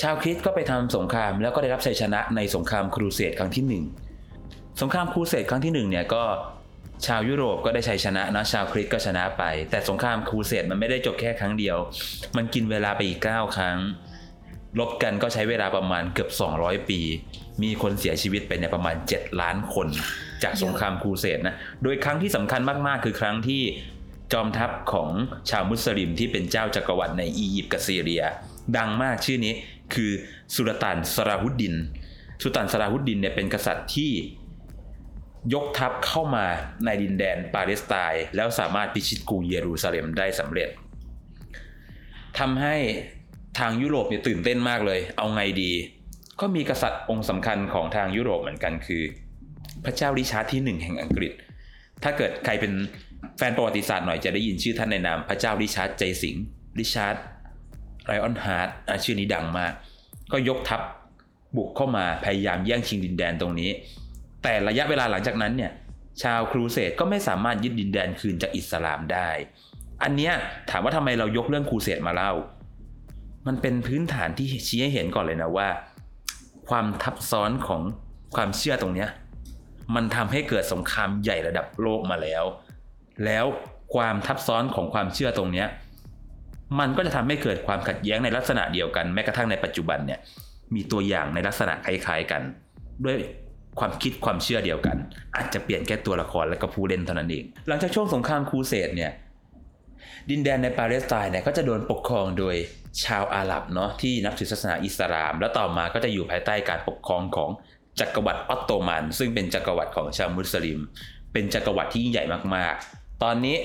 ชาวคริสต์ก็ไปทำสงคราม แล้วก็ได้รับชัยชนะในสงครามครูเสดครั้งที่หนึ่งสงครามครูเสดครั้งที่หนึ่งเนี่ยก็ชาวยุโรปก็ได้ชัยชนะนะชาวคริสต์ก็ชนะไป แต่สงครามครูเสดมันไม่ได้จบแค่ครั้งเดียว มันกินเวลาไปอีก 9 ครั้ง ลบกันก็ใช้เวลาประมาณเกือบ 200 ปี มีคนเสียชีวิตไปในยประมาณ 7 ล้านคน จากสงครามครูเสดนะ โดยครั้งที่สำคัญมากๆ คือครั้งที่จอมทัพของชาวมุสลิมที่เป็นเจ้าจักรวรรดิในอียิปต์กับซีเรีย ดังมากชื่อนี้คือสุลต่านสราฮุดดิน สุลต่านสราฮุดดินเนี่ยเป็นกษัตริย์ที่ยกทัพเข้ามาในดินแดนปาเลสไตน์แล้วสามารถพิชิตกรุงเยรูซาเล็มได้สำเร็จทำให้ทางยุโรปเนี่ยตื่นเต้นมากเลย เอาไงดี ก็มีกษัตริย์องค์สำคัญของทางยุโรปเหมือนกันคือ พระเจ้าริชาร์ดที่หนึ่งแห่งอังกฤษ ถ้าเกิดใครเป็นแฟนประวัติศาสตร์หน่อยจะได้ยินชื่อท่านในนามพระเจ้าริชาร์ดใจสิงห์ Richard Lionheart ชื่อนี้ดังมาก ก็ยกทัพบุกเข้ามาพยายามแย่งชิงดินแดนตรงนี้ แต่ระยะเวลาหลังจากนั้นเนี่ยชาวครูเสดก็ไม่สามารถยึดดินแดนคืนจากอิสลามได้ อันเนี้ยถามว่าทำไมเรายกเรื่องครูเสดมาเล่า มันเป็นพื้นฐานที่ชี้ให้เห็นก่อนเลยนะว่า ความทับซ้อนของความเชื่อตรงเนี้ยมันทำให้เกิดสงครามใหญ่ระดับโลกมาแล้ว แล้วความทับซ้อนของความเชื่อตรงเนี้ยมันก็จะทำให้เกิดความขัดแย้งในลักษณะเดียวกันแม้กระทั่งในปัจจุบันเนี่ยมีตัวอย่างในลักษณะคล้ายๆกัน ด้วยความคิดความเชื่อเดียวกัน อาจจะเปลี่ยนแค่ตัวละครและก็ผู้เล่นเท่านั้นเอง หลังจากช่วงสงครามครูเสดเนี่ยดินแดนในปาเลสไตน์เนี่ยก็จะโดนปกครองโดย ชาวอาหรับเนาะที่นับถือศาสนาอิสลาม แล้วต่อมาก็จะอยู่ภายใต้การปกครองของจักรวรรดิออตโตมัน ซึ่งเป็นจักรวรรดิของชาวมุสลิม เป็นจักรวรรดิที่ยิ่งใหญ่มากๆ ตอนนี้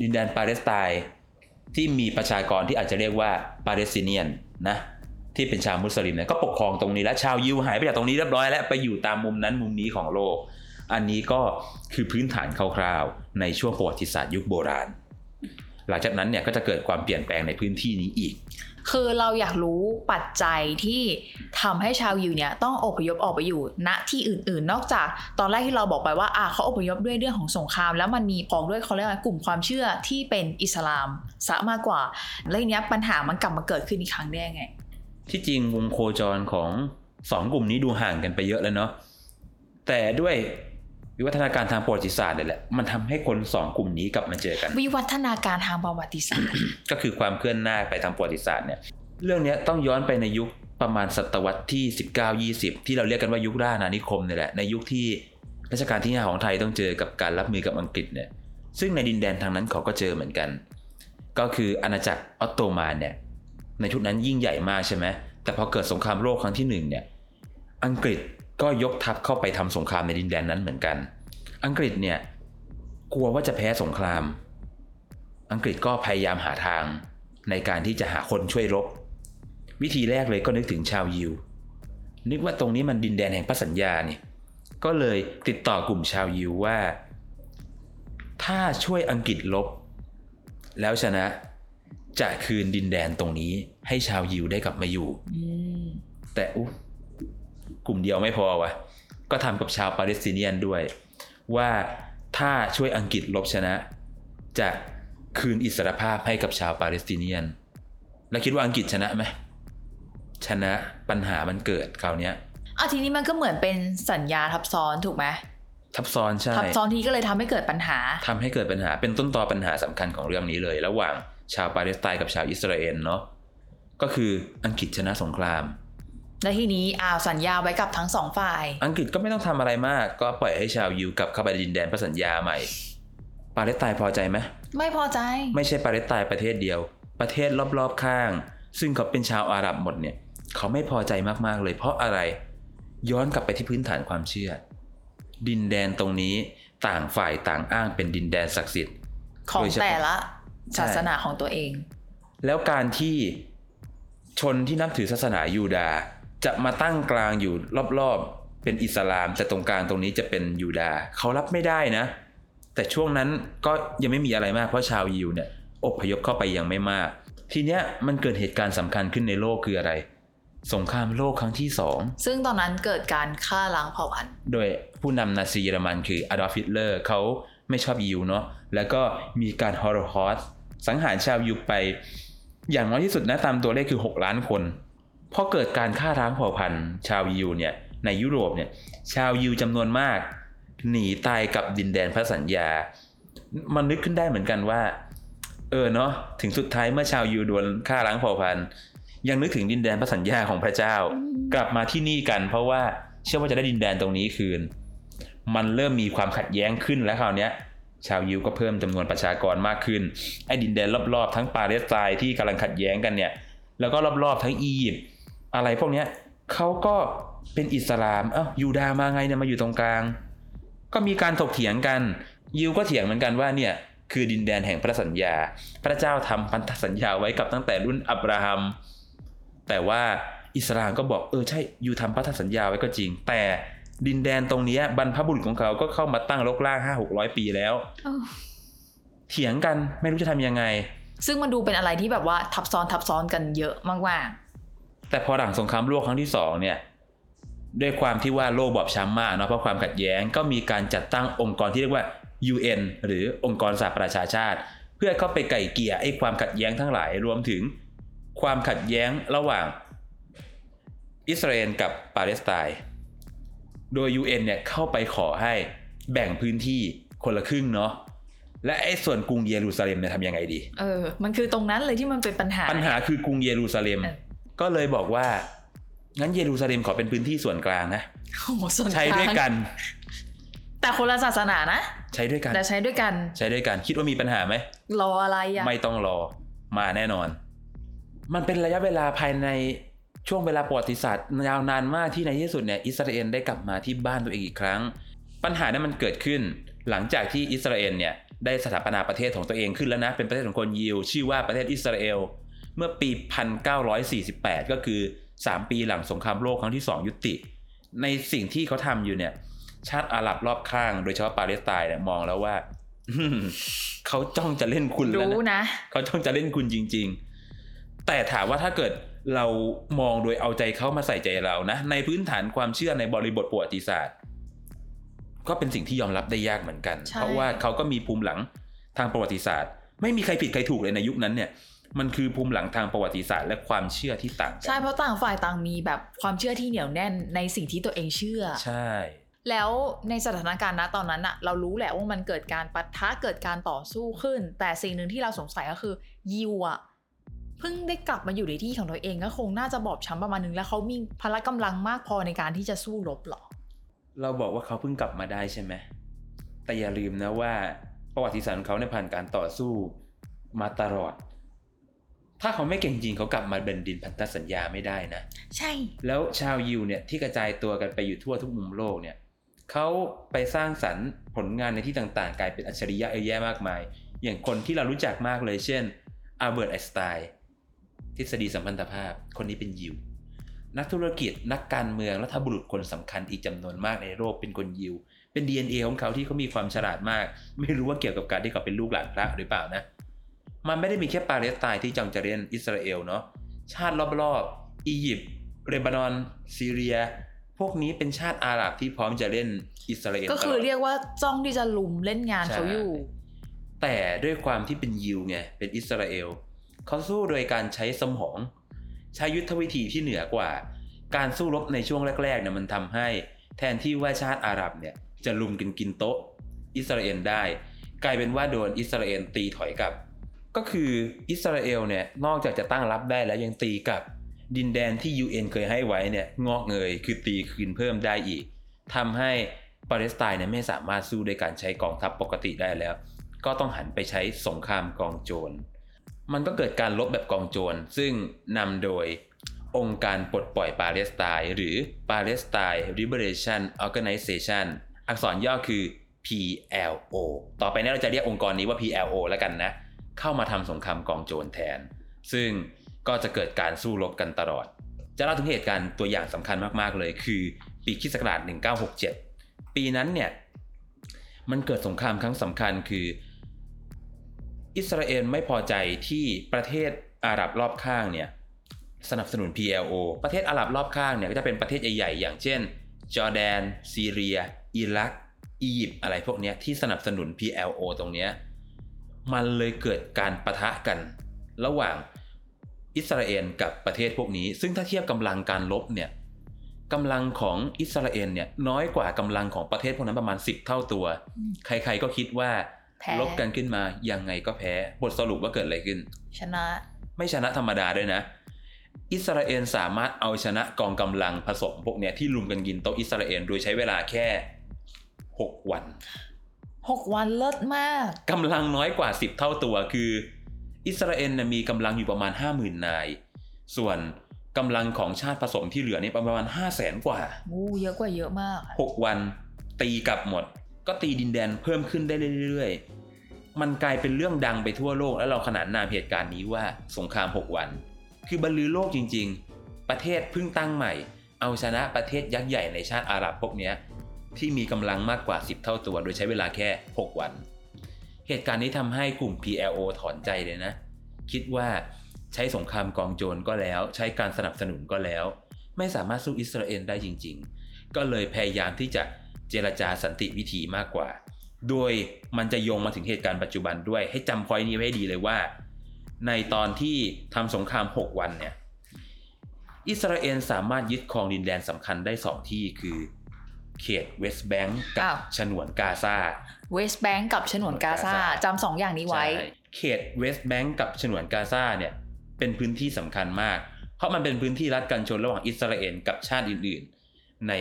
ดินแดนปาเลสไตน์ที่มีประชากรที่อาจจะเรียกว่าปาเลสไตเนียนนะที่เป็นชาวมุสลิมเนี่ยก็ปกครองตรงนี้แล้วชาวยิวหายไปจากตรงนี้เรียบร้อยแล้วไปอยู่ตามมุมนั้นมุมนี้ของโลก อันนี้ก็คือพื้นฐานคร่าวๆในช่วงประวัติศาสตร์ยุคโบราณ หลังจากนั้นเนี่ยก็จะเกิดความเปลี่ยนแปลงในพื้นที่นี้อีก คือเราอยากรู้ปัจจัยที่ทำให้ชาวยิวเนี่ยต้องอพยพออกไปอยู่ณที่อื่นๆ นอกจากตอนแรกที่เราบอกไปว่าอะเขาอพยพด้วยเรื่องของสงคราม แล้วมันมีพองด้วยเขาเรียกว่ากลุ่มความเชื่อที่เป็นอิสลามซะมากกว่า แล้วทีเนี้ยปัญหามันกลับมาเกิดขึ้นอีกครั้งได้ยังไง ที่จริงวงโคจรของสองกลุ่มนี้ดูห่างกันไปเยอะแล้วเนาะแต่ด้วย วิวัฒนาการทางประวัติศาสตร์เลยแหละมันทำให้คนสองกลุ่มนี้กลับมาเจอกัน วิวัฒนาการทางประวัติศาสตร์ ก็คือความเคลื่อนหน้าไปทางประวัติศาสตร์เนี่ยเรื่องเนี้ยต้องย้อนไปในยุคประมาณศตวรรษที่ 19-20 ที่เราเรียกกันว่ายุคล่าอาณานิคมเนี่ยแหละในยุคที่รัชกาลที่5ของไทยต้องเจอกับการรับมือกับอังกฤษเนี่ยซึ่งในดินแดนทางนั้นเขาก็เจอเหมือนกัน ก็คืออาณาจักรออตโตมันเนี่ยในชุดนั้นยิ่งใหญ่มากใช่ไหมแต่พอเกิดสงครามโลกครั้งที่หนึ่งเนี่ยอังกฤษ ก็ยกทัพเข้าไปทำสงครามในดินแดนนั้นเหมือนกัน อังกฤษเนี่ยกลัวว่าจะแพ้สงคราม อังกฤษก็พยายามหาทางในการที่จะหาคนช่วยรบ วิธีแรกเลยก็นึกถึงชาวยิว นึกว่าตรงนี้มันดินแดนแห่งพระสัญญานี่ก็เลยติดต่อกลุ่มชาวยิวว่า ถ้าช่วยอังกฤษลบ แล้วชนะจะคืนดินแดนตรงนี้ให้ชาวยิวได้กลับมาอยู่อืมแต่อุ๊ กลุ่มเดียวไม่พอวะก็ทำกับชาวปาเลสไตเนียนด้วย ว่าถ้าช่วยอังกฤษลบชนะ จะคืนอิสรภาพให้กับชาวปาเลสไตเนียน แล้วคิดว่าอังกฤษชนะไหมชนะปัญหามันเกิดคราวเนี้ยอะทีนี้มันก็เหมือนเป็นสัญญาทับซ้อนถูกไหมทับซ้อนใช่ทับซ้อนทีก็เลยทำให้เกิดปัญหาทำให้เกิดปัญหาเป็นต้นตอปัญหาสำคัญของเรื่องนี้เลย ระหว่างชาวปาเลสไตน์กับชาวอิสราเอลเนาะก็คืออังกฤษชนะสงคราม และทีนี้อ้าวสัญญาไว้กับทั้งสองฝ่าย อังกฤษก็ไม่ต้องทำอะไรมาก ก็ปล่อยให้ชาวยิวกลับเข้าไปในดินแดนพระสัญญาใหม่ ปาเลสไตน์พอใจไหมไม่พอใจ ไม่ใช่ปาเลสไตน์ประเทศเดียว ประเทศรอบๆข้าง ซึ่งเขาเป็นชาวอาหรับหมดเนี่ย เขาไม่พอใจมากๆเลย เพราะอะไร ย้อนกลับไปที่พื้นฐานความเชื่อ ดินแดนตรงนี้ต่างฝ่ายต่างอ้างเป็นดินแดนศักดิ์สิทธิ์ ของโดยเฉพาะแต่ละใช่ศาสนาของตัวเอง แล้วการที่ชนที่นับถือศาสนายูดาห์ จะมาตั้งกลางอยู่รอบๆ เป็นอิสลามแต่ตรงกลางตรงนี้จะเป็นยูดาห์เขารับไม่ได้นะ แต่ช่วงนั้นก็ยังไม่มีอะไรมากเพราะชาวยิวเนี่ยอพยพเข้าไปยังไม่มาก ทีเนี้ยมันเกิดเหตุการณ์สำคัญขึ้นในโลกคืออะไร สงครามโลกครั้งที่สองซึ่งตอนนั้นเกิดการฆ่าล้างเผ่าพันธุ์โดยผู้นำนาซีเยอรมันคืออดอล์ฟฮิตเลอร์เขาไม่ชอบยิวเนาะแล้วก็มีการฮอโลคอสสังหารชาวยิวไป อย่างน้อยที่สุดนะตามตัวเลขคือ 6 ล้านคน พอเกิดการฆ่าล้างเผ่าพันธุ์ ชาวยิวเนี่ยในยุโรปเนี่ยชาวยิวจำนวนมาก หนีตายกับดินแดนพระสัญญา มันนึกขึ้นได้เหมือนกันว่า เออเนาะถึงสุดท้ายเมื่อชาวยิวโดนฆ่าล้างเผ่าพันธุ์ ยังนึกถึงดินแดนพระสัญญาของพระเจ้า กลับมาที่นี่กัน เพราะว่าเชื่อว่าจะได้ดินแดนตรงนี้คืน มันเริ่มมีความขัดแย้งขึ้นแล้วคราวเนี้ยชาวยิวก็เพิ่มจำนวนประชากรมากขึ้นไอ้ดินแดนรอบๆ ทั้งปาเลสไตน์ที่กำลังขัดแย้งกันเนี่ย แล้วก็รอบๆ ทั้งอียิปต์ อะไรพวกเนี้ยเขาก็เป็นอิสลาม เอ้ายูดามาไงเนี่ยมาอยู่ตรงกลาง ก็มีการถกเถียงกัน ยิวก็เถียงเหมือนกันว่าเนี่ยคือดินแดนแห่งพระสัญญา พระเจ้าทำพันธสัญญาไว้กับตั้งแต่รุ่นอับราฮัม แต่ว่าอิสลามก็บอกเออใช่ยูทำพันธสัญญาไว้ก็จริง แต่ดินแดนตรงนี้บรรพบุรุษของเขาก็เข้ามาตั้งรกรากห้าหกร้อยปีแล้ว เถียงกันไม่รู้จะทำยังไง ซึ่งมันดูเป็นอะไรที่แบบว่าทับซ้อนทับซ้อนกันเยอะมาก แต่พอหลังสงครามโลกครั้งที่สองเนี่ยด้วยความที่ว่าโลกบอบช้ำมากเนาะเพราะความขัดแย้งก็มีการจัดตั้งองค์กรที่เรียกว่า UN หรือองค์กรสหประชาชาติ เพื่อเข้าไปไก่เกลี่ยไอ้ความขัดแย้งทั้งหลายรวมถึงความขัดแย้งระหว่างอิสราเอลกับปาเลสไตน์โดย UN เนี่ยเข้าไปขอให้แบ่งพื้นที่คนละครึ่งเนาะและไอ้ส่วนกรุงเยรูซาเล็มเนี่ยทำยังไงดีๆเออ มันคือตรงนั้นเลยที่มันเป็นปัญหา ปัญหาคือกรุงเยรูซาเล็มเออ ก็เลยบอกว่า งั้นเยรูซาเล็มขอเป็นพื้นที่ส่วนกลางนะโอ้โหส่วนใช้ด้วยกัน แต่คนละศาสนานะใช้ด้วยกันแต่ใช้ด้วยกัน ใช้ด้วยกัน คิดว่ามีปัญหาไหมรออะไรอะไม่ต้องรอมาแน่นอน มันเป็นระยะเวลาภายในช่วงเวลาประวัติศาสตร์ยาวนานมากที่ในที่สุดเนี่ยอิสราเอลได้กลับมาที่บ้านตัวเองอีกครั้ง ปัญหานั้นมันเกิดขึ้น หลังจากที่อิสราเอลเนี่ยได้สถาปนาประเทศของตัวเองขึ้นแล้วนะ เป็นประเทศของคนยิว ชื่อว่าประเทศอิสราเอล เมื่อปี 1948 ก็คือ 3 ปีหลังสงครามโลกครั้งที่ 2 ยุติ ในสิ่งที่เขาทำอยู่เนี่ย ชาติอาหรับรอบข้าง โดยเฉพาะปาเลสไตน์เนี่ยมองแล้วว่าเขาจ้องจะเล่นคุณแล้วรู้นะนะ เขาจ้องจะเล่นคุณจริง ๆ แต่ถามว่าถ้าเกิดเรามองโดยเอาใจเขามาใส่ใจเรานะ ในพื้นฐานความเชื่อในบริบทประวัติศาสตร์ ก็เป็นสิ่งที่ยอมรับได้ยากเหมือนกันใช่เพราะว่าเขาก็มีภูมิหลังทางประวัติศาสตร์ ไม่มีใครผิดใครถูกเลยในยุคนั้นเนี่ย มันคือภูมิหลังทางประวัติศาสตร์และความเชื่อที่ต่างกัใช่เพราะต่างฝ่ายต่างมีแบบความเชื่อที่เหนียวแน่นในสิ่งที่ตัวเองเชื่อ ใช่ แล้วในสถานการณ์ณตอนนั้นอะเรารู้แหละว่ามันเกิดการปะทะเกิดการต่อสู้ขึ้น แต่สิ่งหนึ่งที่เราสงสัยก็คือยิวอะเพิ่งได้กลับมาอยู่ในที่ของตัวเองก็คงน่าจะบอบช้ำประมาณนึงแล้วเขามีพละกำลังมากพอในการที่จะสู้รบหรอ เราบอกว่าเขาเพิ่งกลับมาได้ใช่ไหมแต่อย่าลืมนะว่าประวัติศาสตร์ของเขาในยผ่านการต่อสู้มาตลอด ถ้าเขาไม่เก่งจริงเขากลับมาเป็นดินพันธสัญญาไม่ได้นะ ใช่ แล้วชาวยิวเนี่ยที่กระจายตัวกันไปอยู่ทั่วทุกมุมโลกเนี่ยเขาไปสร้างสรรค์ผลงานในที่ต่างๆ กลายเป็นอัจฉริยะเยอะแยะมากมาย อย่างคนที่เรารู้จักมากเลย เช่นอัลเบิร์ตไอน์สไตน์ทฤษฎีสัมพันธภาพ คนนี้เป็นยิว นักธุรกิจนักการเมืองรัฐบุรุษคนสำคัญอีกจำนวนมากในโลกเป็นคนยิว เป็น DNA ของเขาที่เขามีความฉลาดมาก ไม่รู้ว่าเกี่ยวกับการที่เขาเป็นลูกหลานพระหรือเปล่านะ มันไม่ได้มีแค่ปาเลสไตน์ที่จังจะเรียนอิสราเอลเนาะชาติรอบๆ อียิปต์เลบานอนซีเรีย พวกนี้เป็นชาติอาหรับที่พร้อมจะเล่นอิสราเอลก็คือตลดเรียกว่าจ้องที่จะลุมเล่นงานเขาอยู่ แต่ด้วยความที่เป็นยิวไงเป็นอิสราเอลเขาสู้โดยการใช้สมอง ใช้ยุทธวิธีที่เหนือกว่า การสู้รบในช่วงแรกๆเนี่ยมันทำให้ แทนที่ว่าชาติอาหรับเนี่ยจะลุมกันกินโต๊ะ อิสราเอลได้ กลายเป็นว่าโดนอิสราเอลตีถอยกลับ ก็คืออิสราเอลเนี่ยนอกจากจะตั้งรับได้แล้วยังตีกับดินแดนที่ UN เคยให้ไว้เนี่ยงอกเงยคือตีคืนเพิ่มได้อีกทำให้ปาเลสไตน์เนี่ยไม่สามารถสู้ด้วยการใช้กองทัพปกติได้แล้ว ก็ต้องหันไปใช้สงครามกองโจร มันก็เกิดการลบแบบกองโจร ซึ่งนำโดยองค์การปลดปล่อยปาเลสไตน์หรือ Palestine Liberation Organization อักษรย่อคือ PLO ต่อไปนี้เราจะเรียกองค์กรนี้ว่า PLO แล้วกันนะ เข้ามาทำสงครามกองโจรแทน ซึ่งก็จะเกิดการสู้รบกันตลอด จะเล่าถึงเหตุการณ์ตัวอย่างสำคัญมากๆเลย คือปีคิสต์ศักราช1967 ปีนั้นเนี่ยมันเกิดสงครามครั้งสำคัญคือ อิสราเอลไม่พอใจที่ประเทศอาหรับรอบข้างเนี่ยสนับสนุน PLO ประเทศอาหรับรอบข้างเนี่ยก็จะเป็นประเทศใหญ่ๆ อย่างเช่น จอร์แดน ซีเรีย อิรัก อียิปต์อะไรพวกนี้ที่สนับสนุน PLO ตรงเนี้ย มันเลยเกิดการประทะกัน ระหว่างอิสราเอลกับประเทศพวกนี้ ซึ่งถ้าเทียบกำลังการลบเนี่ยกำลังของอิสราเอลเนี่ยน้อยกว่ากำลังของประเทศพวกนั้นประมาณ 10 เท่าตัว ใครๆก็คิดว่าแพ้ลบกันขึ้นมายังไงก็แพ้ บทสรุปว่าเกิดอะไรขึ้น ชนะ ไม่ชนะธรรมดาด้วยนะ อิสราเอลสามารถเอาชนะกองกำลังผสมพวกเนี้ยที่ลุมกันกินโต๊ะอิสราเอลโดยใช้เวลาแค่ 6 วัน 6 วันเลิศมากกำลังน้อยกว่า 10 เท่าตัวคือ อิสราเอลนะมีกำลังอยู่ประมาณ 50,000 นาย ส่วนกำลังของชาติผสมที่เหลือนี่ประมาณ 5 0 0แสนกว่าอู้เยอะกว่าเยอะมากอะ6วันตีกลับหมด ก็ตีดินแดนเพิ่มขึ้นได้เรื่อยๆ มันกลายเป็นเรื่องดังไปทั่วโลก แล้วเราขนานนามเหตุการณ์นี้ว่าสงคราม 6 วัน คือบรรลือโลกจริง ๆ ประเทศเพิ่งตั้งใหม่ เอาชนะประเทศยักษ์ใหญ่ในชาติอาหรับพวกเนี้ย ที่มีกำลังมากกว่า 10 เท่าตัว โดยใช้เวลาแค่ 6 วัน เหตุการณ์นี้ทำให้กลุ่ม PLO ถอนใจเลยนะ คิดว่าใช้สงครามกองโจรก็แล้ว ใช้การสนับสนุนก็แล้ว ไม่สามารถสู้อิสราเอลได้จริง ๆ ก็เลยพยายามที่จะเจรจาสันติวิธีมากกว่า โดยมันจะโยงมาถึงเหตุการณ์ปัจจุบันด้วย ให้จำพอยนี้ไว้ให้ดีเลยว่า ในตอนที่ทำสงคราม 6 วันเนี่ย อิสราเอลสามารถยึดครองดินแดนสำคัญได้ 2 ที่คือ เขตเวสต์แบงก์กับอ้าวฉนวนกาซาเวสต์แบงก์กับฉนวนกาซากาซาจำสองอย่างนี้ไว้ใช่เขตเวสต์แบงก์กับฉนวนกาซาเนี่ยเป็นพื้นที่สำคัญมาก เพราะมันเป็นพื้นที่รัดกันชนระหว่างอิสราเอลกับชาติอื่นๆ ใน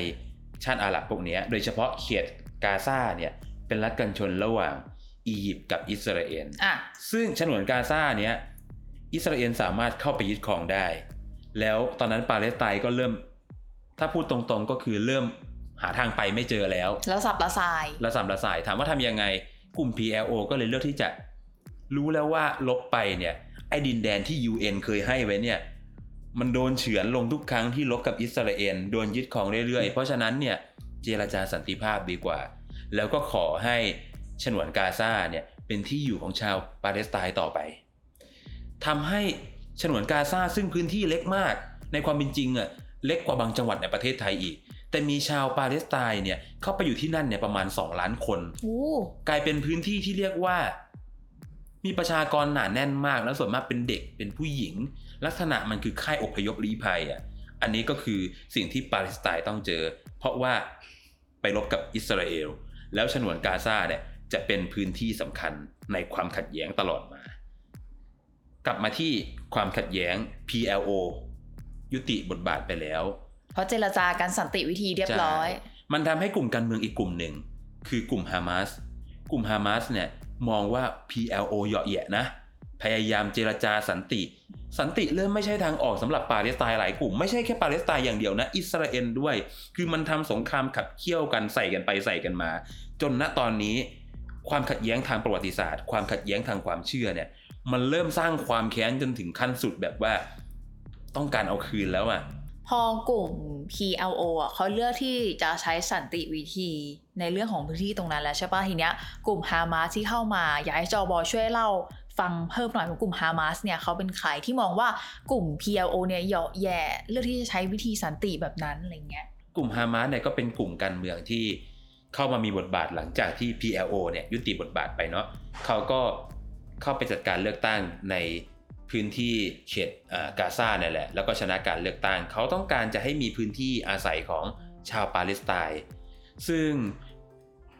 ชาติอาหรับพวกเนี้ยโดยเฉพาะเขตกาซาเนี่ยเป็นรัดกันชนระหว่างอียิปต์กับอิสราเอลอะซึ่งฉนวนกาซาเนี้ยอิสราเอลสามารถเข้าไปยึดครองได้ แล้วตอนนั้นปาเลสไตน์ก็เริ่ม ถ้าพูดตรงๆก็คือเริ่ม หาทางไปไม่เจอแล้ว แล้วสับละสายระสำระสายถามว่าทำยังไงกลุ่ม PLO ก็เลยเลือกที่จะรู้แล้วว่าลบไปเนี่ย ไอ้ดินแดนที่ UN เคยให้ไว้เนี่ย มันโดนเฉือนลงทุกครั้งที่ลบกับอิสราเอลโดนยึดของเรื่อยๆ เพราะฉะนั้นเนี่ยเจรจาสันติภาพดีกว่า แล้วก็ขอให้ฉนวนกาซาเนี่ยเป็นที่อยู่ของชาวปาเลสไตน์ต่อไปทำให้ฉนวนกาซาซึ่งพื้นที่เล็กมาก ในความเป็นจริงอะเล็กกว่าบางจังหวัดในประเทศไทยอีก แต่มีชาวปาเลสไตน์เนี่ยเข้าไปอยู่ที่นั่นเนี่ยประมาณ 2 ล้านคนอู้กลายเป็นพื้นที่ที่เรียกว่า มีประชากรหนาแน่นมากแล้วส่วนมากเป็นเด็กเป็นผู้หญิง ลักษณะมันคือค่ายอพยพลี้ภัยอะอันนี้ก็คือสิ่งที่ปาเลสไตน์ต้องเจอ เพราะว่าไปรบกับอิสราเอลแล้วฉนวนกาซาเนี่ยจะเป็นพื้นที่สำคัญในความขัดแย้งตลอดมา กลับมาที่ความขัดแย้ง PLO ยุติบทบาทไปแล้ว เพราะเจรจากันสันติวิธีเรียบร้อย มันทำให้กลุ่มการเมืองอีกกลุ่มหนึ่ง คือกลุ่มฮามาสกลุ่มฮามาสเนี่ยมองว่า PLO เหยาะแยะนะ พยายามเจรจาสันติ สันติเริ่มไม่ใช่ทางออกสำหรับปาเลสไตน์หลายกลุ่ม ไม่ใช่แค่ปาเลสไตน์อย่างเดียวนะ อิสราเอลด้วย คือมันทำสงครามขับเคี่ยวกันใส่กันไปใส่กันมา จนณตอนนี้ ความขัดแย้งทางประวัติศาสตร์ ความขัดแย้งทางความเชื่อเนี่ย มันเริ่มสร้างความแค้นจนถึงขั้นสุดแบบว่า ต้องการเอาคืนแล้วอะ พอกลุ่ม PLO อะเขาเลือกที่จะใช้สันติวิธีในเรื่องของพื้นที่ตรงนั้นแล้วใช่ปะทีเนี้ยกลุ่มฮามาสที่เข้ามา อยากให้จอบอช่วยเล่าฟังเพิ่มหน่อยว่ากลุ่มฮามาสเนี่ยเขาเป็นใครที่มองว่ากลุ่ม PLO เนี่ยเหยาะแย่เลือกที่จะใช้วิธีสันติแบบนั้นอะไรเงี้ยกลุ่มฮามาสเนี่ยก็เป็นกลุ่มการเมืองที่เข้ามามีบทบาทหลังจากที่ PLO เนี่ยยุติบทบาทไปเนาะเขาก็เข้าไปจัดการเลือกตั้งใน พื้นที่เขตอ่ากาซาเนี่ยแหละ แล้วก็ชนะการเลือกตั้งเขาต้องการจะให้มีพื้นที่อาศัยของชาวปาเลสไตน์ซึ่ง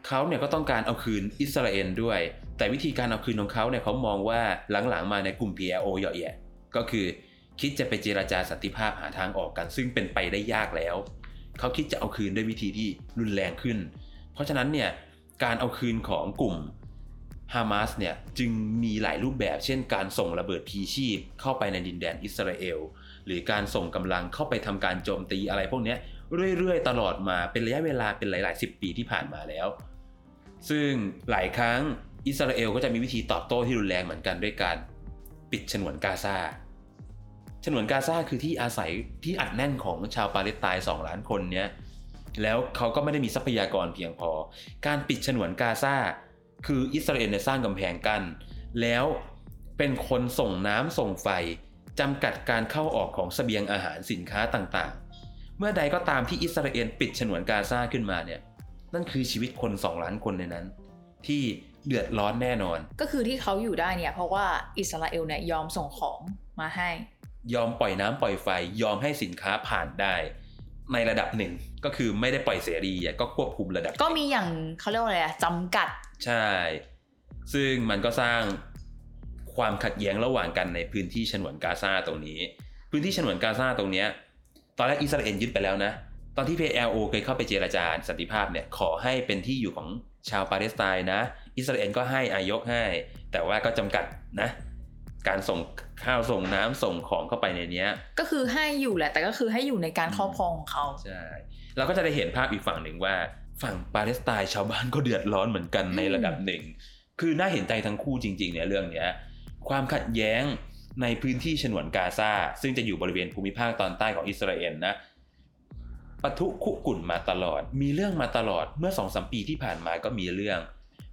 เขาเนี่ยก็ต้องการเอาคืนอิสราเอลด้วย แต่วิธีการเอาคืนของเขาเนี่ยเขามองว่าหลังๆมาในกลุ่ม PLO เหยาะแยะก็คือคิดจะไปเจราจาสันติภาพหาทางออกกัน ซึ่งเป็นไปได้ยากแล้ว เขาคิดจะเอาคืนด้วยวิธีที่รุนแรงขึ้น เพราะฉะนั้นเนี่ยการเอาคืนของกลุ่ม ฮามาสเนี่ยจึงมีหลายรูปแบบเช่นการส่งระเบิดพีชีพเข้าไปในดินแดนอิสราเอล หรือการส่งกำลังเข้าไปทำการโจมตีอะไรพวกนี้เรื่อยๆ ตลอดมาเป็นระยะเวลาเป็นหลายๆสิบปีที่ผ่านมาแล้ว ซึ่งหลายครั้งอิสราเอลก็จะมีวิธีตอบโต้ที่รุนแรงเหมือนกันด้วยการปิดฉนวนกาซาฉนวนกาซาคือที่อาศัยที่อัดแน่นของชาวปาเลสไตน์2ล้านคนเนี้ยแล้วเขาก็ไม่ได้มีทรัพยากรเพียงพอ การปิดฉนวนกาซา คืออิสราเอลเนี่ยสร้างกำแพงกัน้นแล้วเป็นคนส่งน้ำส่งไฟจำกัดการเข้าออกของเสบียงอาหารสินค้าต่างๆ เมื่อใดก็ตามที่อิสราเอลปิดฉนวนกาซาขึ้นมาเนี่ยนั่นคือชีวิตคน 2 ล้านคนในนั้น ที่เดือดร้อนแน่นอน ก็คือที่เขาอยู่ได้เนี่ยเพราะว่าอิสราเอลเนี่ยยอมส่งของมาให้ ยอมปล่อยน้ำปล่อยไฟยอมให้สินค้าผ่านได้ในระดับหนึ่ง ก็คือไม่ได้ปล่อยเสรีอะก็ควบคุมระดับ ก็มีอย่างเขาเรียกว่าอะไรอะจำกัด ใช่ ซึ่งมันก็สร้างความขัดแย้งระหว่างกันในพื้นที่ฉนวนกาซาตรงนี้ พื้นที่ฉนวนกาซาตรงเนี้ยตอนแรกอิสราเอลยึดไปแล้วนะ ตอนที่ PLO เคยเข้าไปเจรจาสันติภาพเนี่ยขอให้เป็นที่อยู่ของชาวปาเลสไตน์นะ อิสราเอลก็ให้อายกให้ แต่ว่าก็จำกัดนะ การส่งข้าวส่งน้ำส่งของเข้าไปในเนี้ย ก็คือให้อยู่แหละ แต่ก็คือให้อยู่ในการครอบครองของเขา ใช่ เราก็จะได้เห็นภาพอีกฝั่งหนึ่งว่า ฝั่งปาเลสไตน์ชาวบ้านก็เดือดร้อนเหมือนกันในระดับหนึ่ง คือน่าเห็นใจทั้งคู่จริงๆเนี่ยเรื่องเนี้ยความขัดแย้งในพื้นที่ฉนวนกาซาซึ่งจะอยู่บริเวณภูมิภาคตอนใต้ของอิสราเอลนะปะทุคุกุ่นมาตลอด มีเรื่องมาตลอดเมื่อสองสมปีที่ผ่านมาก็มีเรื่อง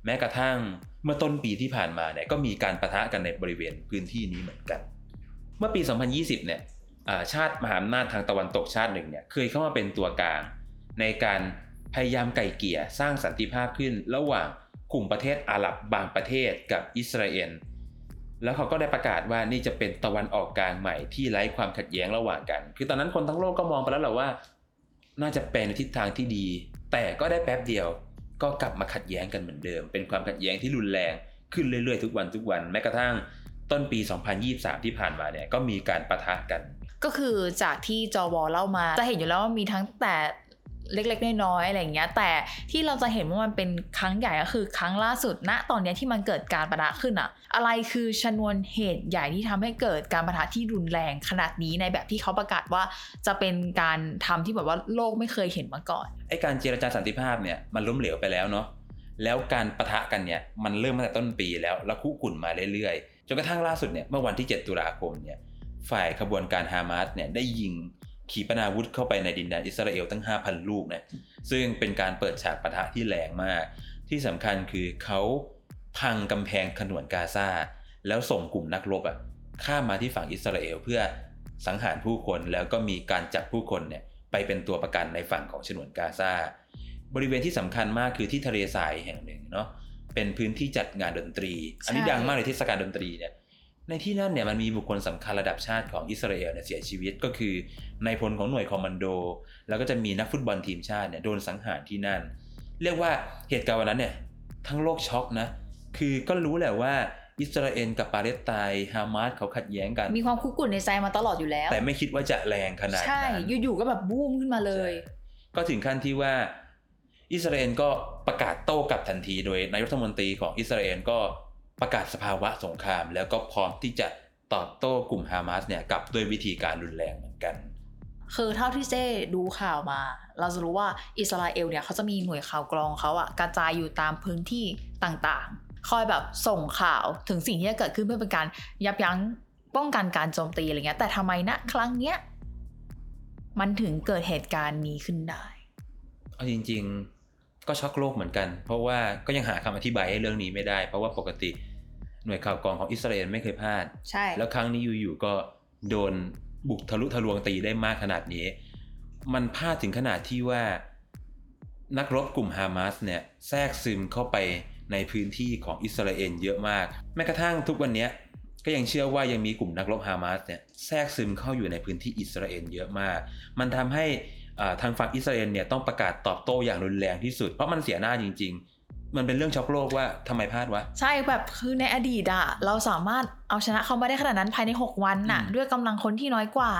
แม้กระทั่งเมื่อต้นปีที่ผ่านมาเนี่ยก็มีการประทะกันในบริเวณพื้นที่นี้เหมือนกัน เมื่อปี 2020 เนี่ยอ่า ชาติมหาอำนาจทางตะวันตกชาติหนึ่งเนี่ยเคยเข้ามาเป็นตัวกลาง ในการพยายามไก่เกลี่ยสร้างสันติภาพขึ้น ระหว่างกลุ่มประเทศอาหรับบางประเทศกับอิสราเอลแล้วเขาก็ได้ประกาศว่านี่จะเป็นตะวันออกกลางใหม่ที่ไร้ความขัดแย้งระหว่างกัน คือตอนนั้นคนทั้งโลกก็มองไปแล้วแหละว่า น่าจะเป็นในทิศทางที่ดี แต่ก็ได้แป๊บเดียวก็กลับมาขัดแย้งกันเหมือนเดิม เป็นความขัดแย้งที่รุนแรงขึ้นเรื่อยๆทุกวันทุกวันแม้กระทั่งต้นปี 2023 ที่ผ่านมาเนี่ยก็มีการประทะกัน ก็คือจากที่จอวอเล่ามา จะเห็นอยู่แล้วว่ามีทั้งแต่เล็กๆ น้อยๆอะไรอย่างเงี้ย แต่ที่เราจะเห็นว่ามันเป็นครั้งใหญ่ก็คือครั้งล่าสุดณตอนนี้ที่มันเกิดการประทะขึ้นอะอะไรคือชนวนเหตุใหญ่ที่ทำให้เกิดการประทะที่รุนแรงขนาดนี้ในแบบที่เขาประกาศว่าจะเป็นการทำที่แบบว่าโลกไม่เคยเห็นมาก่อนไอการเจรจาสันติภาพเนี่ยมันล้มเหลวไปแล้วเนาะแล้วการประทะกันเนี่ยมันเริ่มมาแต่ต้นปีแล้วแล้วคุกุ่นมาเรื่อยๆจนกระทั่งล่าสุดเนี่ยเมื่อวันที่ 7 ตุลาคมเนี่ย ฝ่ายขบวนการฮามาสเนี่ยได้ยิงขีปนาวุธเข้าไปในดินแดนอิสราเอลตั้ง 5,000 ลูกนะซึ่งเป็นการเปิดฉากปะทะที่แรงมาก ที่สำคัญคือเขาพังกำแพงขนวนกาซาแล้วส่งกลุ่มนักรบอะข้ามมาที่ฝั่งอิสราเอลเพื่อสังหารผู้คนแล้วก็มีการจับผู้คนเนี่ยไปเป็นตัวประกันในฝั่งของฉนวนกาซาบริเวณที่สำคัญมากคือที่ทะเลทรายแห่งหนึ่งเนาะเป็นพื้นที่จัดงานดนตรี อันนี้ใช่ดังมากเลยเทศกาลดนตรีเนี่ย ในที่นั่นเนี่ยมันมีบุคคลสำคัญระดับชาติของอิสราเอลเนี่ยเสียชีวิตก็คือนายพลของหน่วยคอมมานโด แล้วก็จะมีนักฟุตบอลทีมชาติเนี่ยโดนสังหารที่นั่น เรียกว่าเหตุการณ์วันนั้นเนี่ยทั้งโลกช็อกนะคือก็รู้แหละว่าอิสราเอลกับปาเลสไตน์ฮามาสเขาขัดแย้งกัน มีความคุกรุ่นในใจมาตลอดอยู่แล้ว แต่ไม่คิดว่าจะแรงขนาดใช่นั้นอยู่ๆก็แบบบูมขึ้นมาเลยใช่ก็ถึงขั้นที่ว่าอิสราเอลก็ประกาศโต้กลับทันทีโดยนายกรัฐมนตรีของอิสราเอลก็ ประกาศสภาวะสงคราม แล้วก็พร้อมที่จะตอบโต้กลุ่มฮามาสเนี่ยกลับด้วยวิธีการรุนแรงเหมือนกัน คือเท่าที่เจ้ดูข่าวมา เราจะรู้ว่าอิสราเอลเนี่ยเขาจะมีหน่วยข่าวกรองเขาอะกระจายอยู่ตามพื้นที่ต่างๆ คอยแบบส่งข่าวถึงสิ่งที่จะเกิดขึ้นเพื่อเป็นการยับยั้งป้องกันการโจมตีอะไรเงี้ย แต่ทำไมณครั้งเนี้ยมันถึงเกิดเหตุการณ์นี้ขึ้นได้ เอาจริง ๆ ก็ช็อกโลกเหมือนกัน เพราะว่าก็ยังหาคำอธิบายให้เรื่องนี้ไม่ได้ เพราะว่าปกติหน่วยข่าวกรองของอิสราเอลไม่เคยพลาด ใช่ แล้วครั้งนี้อยู่ๆก็โดนบุกทะลุทะลวงตีได้มากขนาดนี้ มันพลาดถึงขนาดที่ว่า นักรบกลุ่มฮามาสเนี่ยแทรกซึมเข้าไปในพื้นที่ของอิสราเอลเยอะมาก แม้กระทั่งทุกวันเนี้ยก็ยังเชื่อว่ายังมีกลุ่มนักรบฮามาสเนี่ยแทรกซึมเข้าอยู่ในพื้นที่อิสราเอลเยอะมาก มันทำให้อ่า ทางฝั่งอิสราเอลเนี่ยต้องประกาศตอบโต้อย่างรุนแรงที่สุด เพราะมันเสียหน้าจริงมันเป็นเรื่องช็อกโลกว่าทำไมพลาดวะ ใช่แบบคือในอดีตอะเราสามารถเอาชนะเขามาได้ขนาดนั้นภายใน 6 วันน่ะอืมด้วยกำลังคนที่น้อยกว่า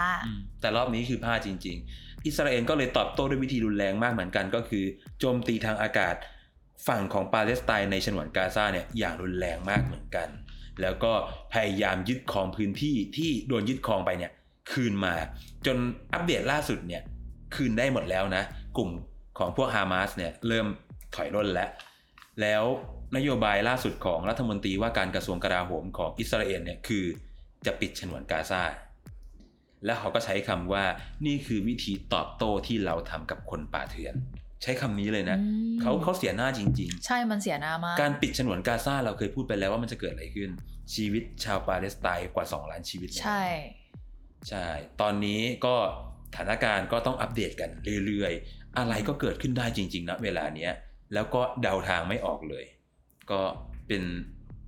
แต่รอบนี้คือพลาดจริง ๆ อิสราเอลก็เลยตอบโต้ด้วยวิธีรุนแรงมากเหมือนกัน ก็คือโจมตีทางอากาศฝั่งของปาเลสไตน์ในฉนวนกาซาเนี่ยอย่างรุนแรงมากเหมือนกัน แล้วก็พยายามยึดครองพื้นที่ที่โดนยึดครองไปเนี่ยคืนมา จนอัปเดตล่าสุดเนี่ย คืนได้หมดแล้วนะ กลุ่มของพวกฮามาสเนี่ยเริ่มถอยร่นแล้ว แล้วนโยบายล่าสุดของรัฐมนตรีว่าการกระทรวงกลาโหมของอิสราเอลเนี่ยคือจะปิดฉนวนกาซาแล้วเขาก็ใช้คำว่านี่คือวิธีตอบโต้ที่เราทำกับคนป่าเถื่อน ใช้คำนี้เลยนะอืมเขาเขาเสียหน้าจริงใช่มันเสียหน้ามากๆการปิดฉนวนกาซาเราเคยพูดไปแล้วว่ามันจะเกิดอะไรขึ้น ชีวิตชาวปาเลสไตน์กว่า 2 ล้านชีวิตนะใช่ ใช่ ตอนนี้ก็ส ถานการณ์ก็ต้องอัปเดตกันเรื่อยๆ อะไรก็เกิดขึ้นได้จริงๆนะเวลาเนี้ยแล้วก็เดาทางไม่ออกเลย ก็เป็น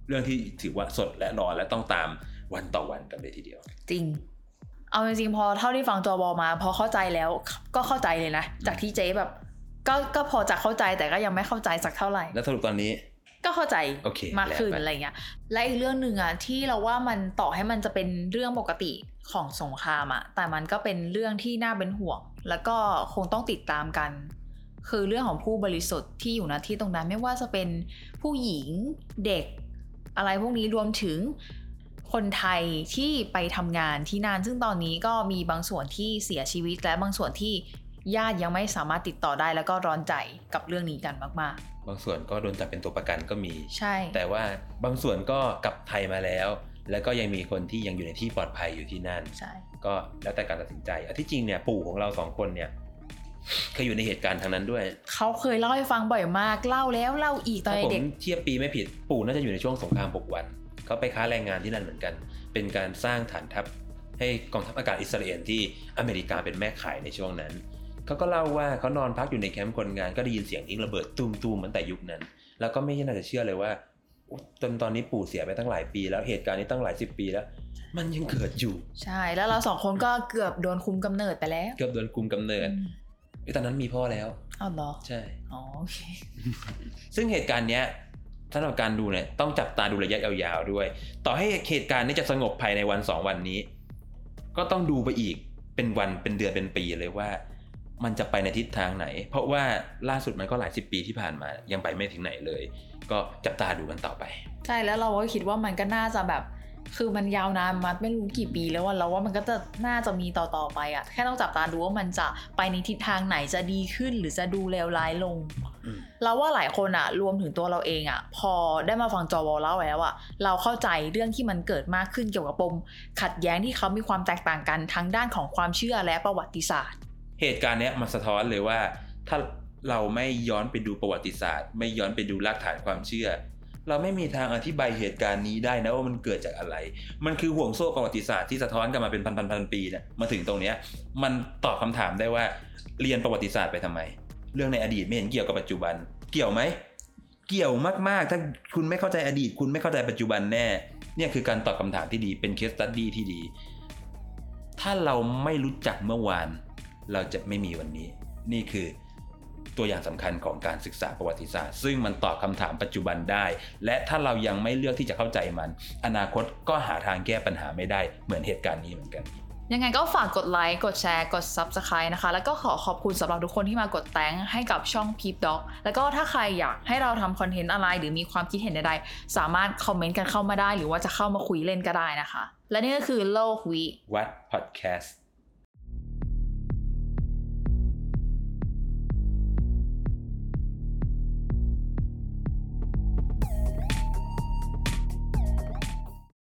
เรื่องที่ถือว่าสดและร้อนและต้องตามวันต่อวันกันเลยทีเดียว จริง เอาจริงๆพอเท่าที่ฟังจอบอมา พอเข้าใจแล้วก็เข้าใจเลยนะ จากที่เจ๊แบบ ก็ก็พอจะเข้าใจแต่ก็ยังไม่เข้าใจสักเท่าไหร่ แล้วสรุปตอนนี้ก็เข้าใจโอเคมากขึ้นแล้วไปอะไรเงี้ยและอีกเรื่องหนึ่งอะที่เราว่ามันต่อให้มันจะเป็นเรื่องปกติ ของสงครามอะแต่มันก็เป็นเรื่องที่น่าเป็นห่วง แล้วก็คงต้องติดตามกัน คือเรื่องของผู้บริสุทธิ์ที่อยู่ณที่ตรงนั้นไม่ว่าจะเป็นผู้หญิงเด็ก อะไรพวกนี้รวมถึงคนไทยที่ไปทำงานที่นาน ซึ่งตอนนี้ก็มีบางส่วนที่เสียชีวิต และบางส่วนที่ญาติยังไม่สามารถติดต่อได้แล้วก็ร้อนใจกับเรื่องนี้กันมากบางส่วนก็โดนจับเป็นตัวประกันก็มีๆใช่ แต่ว่าบางส่วนก็กลับไทยมาแล้ว แล้วก็ยังมีคนที่ยังอยู่ในที่ปลอดภัยอยู่ที่นั่นใช่ก็แล้วแต่การตัดสินใจอะที่จริงเนี่ยปู่ของเราสองคนเนี่ยเคยอยู่ในเหตุการณ์ทางนั้นด้วย เขาเคยเล่าให้ฟังบ่อยมากเล่าแล้วเล่าอีกตอนถ้าผมเด็กเทียบปีไม่ผิดปู่น่าจะอยู่ในช่วงสงครามหกวันเขาไปค้าแรงงานที่นั่นเหมือนกัน เป็นการสร้างฐานทัพให้กองทัพอากาศอิสราเอลที่อเมริกาเป็นแม่ขายในช่วงนั้นเขาก็เล่าว่าเขานอนพักอยู่ในแคมป์คนงานก็ได้ยินเสียงทิ้งระเบิดตุ้มๆเหมือนแต่ยุคนั้น แล้วก็ไม่น่าจะเชื่อเลยว่าโอ๊ย จนตอนนี้ปู่เสียไปตั้งหลายปี แล้วเหตุการณ์นี้ตั้งหลายสิบปีแล้ว มันยังเกิดอยู่ ใช่แล้วเราสองคนก็เกือบโดนคุมกำเนิดไปแล้ว เกือบโดนกุมกำเนิดอืมเอ้ยตอนนั้นมีพ่อแล้วเอาเหรอใช่อ๋อโอเค ซึ่งเหตุการณ์เนี้ยสำหรับการดูเนี่ยต้องจับตาดูระยะยาวๆด้วย ต่อให้เหตุการณ์นี้จะสงบภายในวันสองวันนี้ ก็ต้องดูไปอีกเป็นวันเป็นเดือนเป็นปีเลยว่า มันจะไปในทิศทางไหน เพราะว่าล่าสุดมันก็หลายสิบปีที่ผ่านมายังไปไม่ถึงไหนเลย ก็จับตาดูกันต่อไป ใช่แล้วเราก็คิดว่ามันก็น่าจะแบบคือมันยาวนานมาไม่รู้กี่ปีแล้วว่าเราว่ามันก็จะน่าจะมีต่อๆไปอะแค่ต้องจับตาดูว่ามันจะไปในทิศทางไหนจะดีขึ้นหรือจะดูเลวร้ายลงอืมเราว่าหลายคนอะรวมถึงตัวเราเองอะพอได้มาฟังจอวอลเล่าแล้วอะเราเข้าใจเรื่องที่มันเกิดมากขึ้นเกี่ยวกับปมขัดแย้งที่เขามีความแตกต่างกันทั้งด้านของความเชื่อและประวัติศาสตร์ เหตุการณ์เนี้ยมันสะท้อนเลยว่าถ้า เราไม่ย้อนไปดูประวัติศาสตร์ ไม่ย้อนไปดูรากฐานความเชื่อ เราไม่มีทางอธิบายเหตุการณ์นี้ได้นะว่ามันเกิดจากอะไร มันคือห่วงโซ่ประวัติศาสตร์ที่สะท้อนกันมาเป็นพันพันพันปีเนี่ยมาถึงตรงเนี้ยมันตอบคำถามได้ว่าเรียนประวัติศาสตร์ไปทำไม เรื่องในอดีตไม่เห็นเกี่ยวกับปัจจุบัน เกี่ยวไหมเกี่ยวมากๆ ถ้าคุณไม่เข้าใจอดีต คุณไม่เข้าใจปัจจุบันแน่ เนี่ยคือการตอบคำถามที่ดี เป็นเคสตัดดี้ที่ดี ถ้าเราไม่รู้จักเมื่อวาน เราจะไม่มีวันนี้ นี่คือ ตัวอย่างสำคัญของการศึกษาประวัติศาสตร์ ซึ่งมันตอบคำถามปัจจุบันได้ และถ้าเรายังไม่เลือกที่จะเข้าใจมัน อนาคตก็หาทางแก้ปัญหาไม่ได้เหมือนเหตุการณ์นี้เหมือนกันยังไงก็ฝากกดไลค์ กดแชร์ กด Subscribe นะคะ แล้วก็ขอขอบคุณสำหรับทุกคนที่มากดแตงให้กับช่อง Peep Dog แล้วก็ถ้าใครอยากให้เราทำคอนเทนต์อะไร หรือมีความคิดเห็นใดๆ สามารถคอมเมนต์กันเข้ามาได้ หรือว่าจะเข้ามาคุยเล่นก็ได้นะคะ และนี่ก็คือโลกวิวัดพอดแคสต์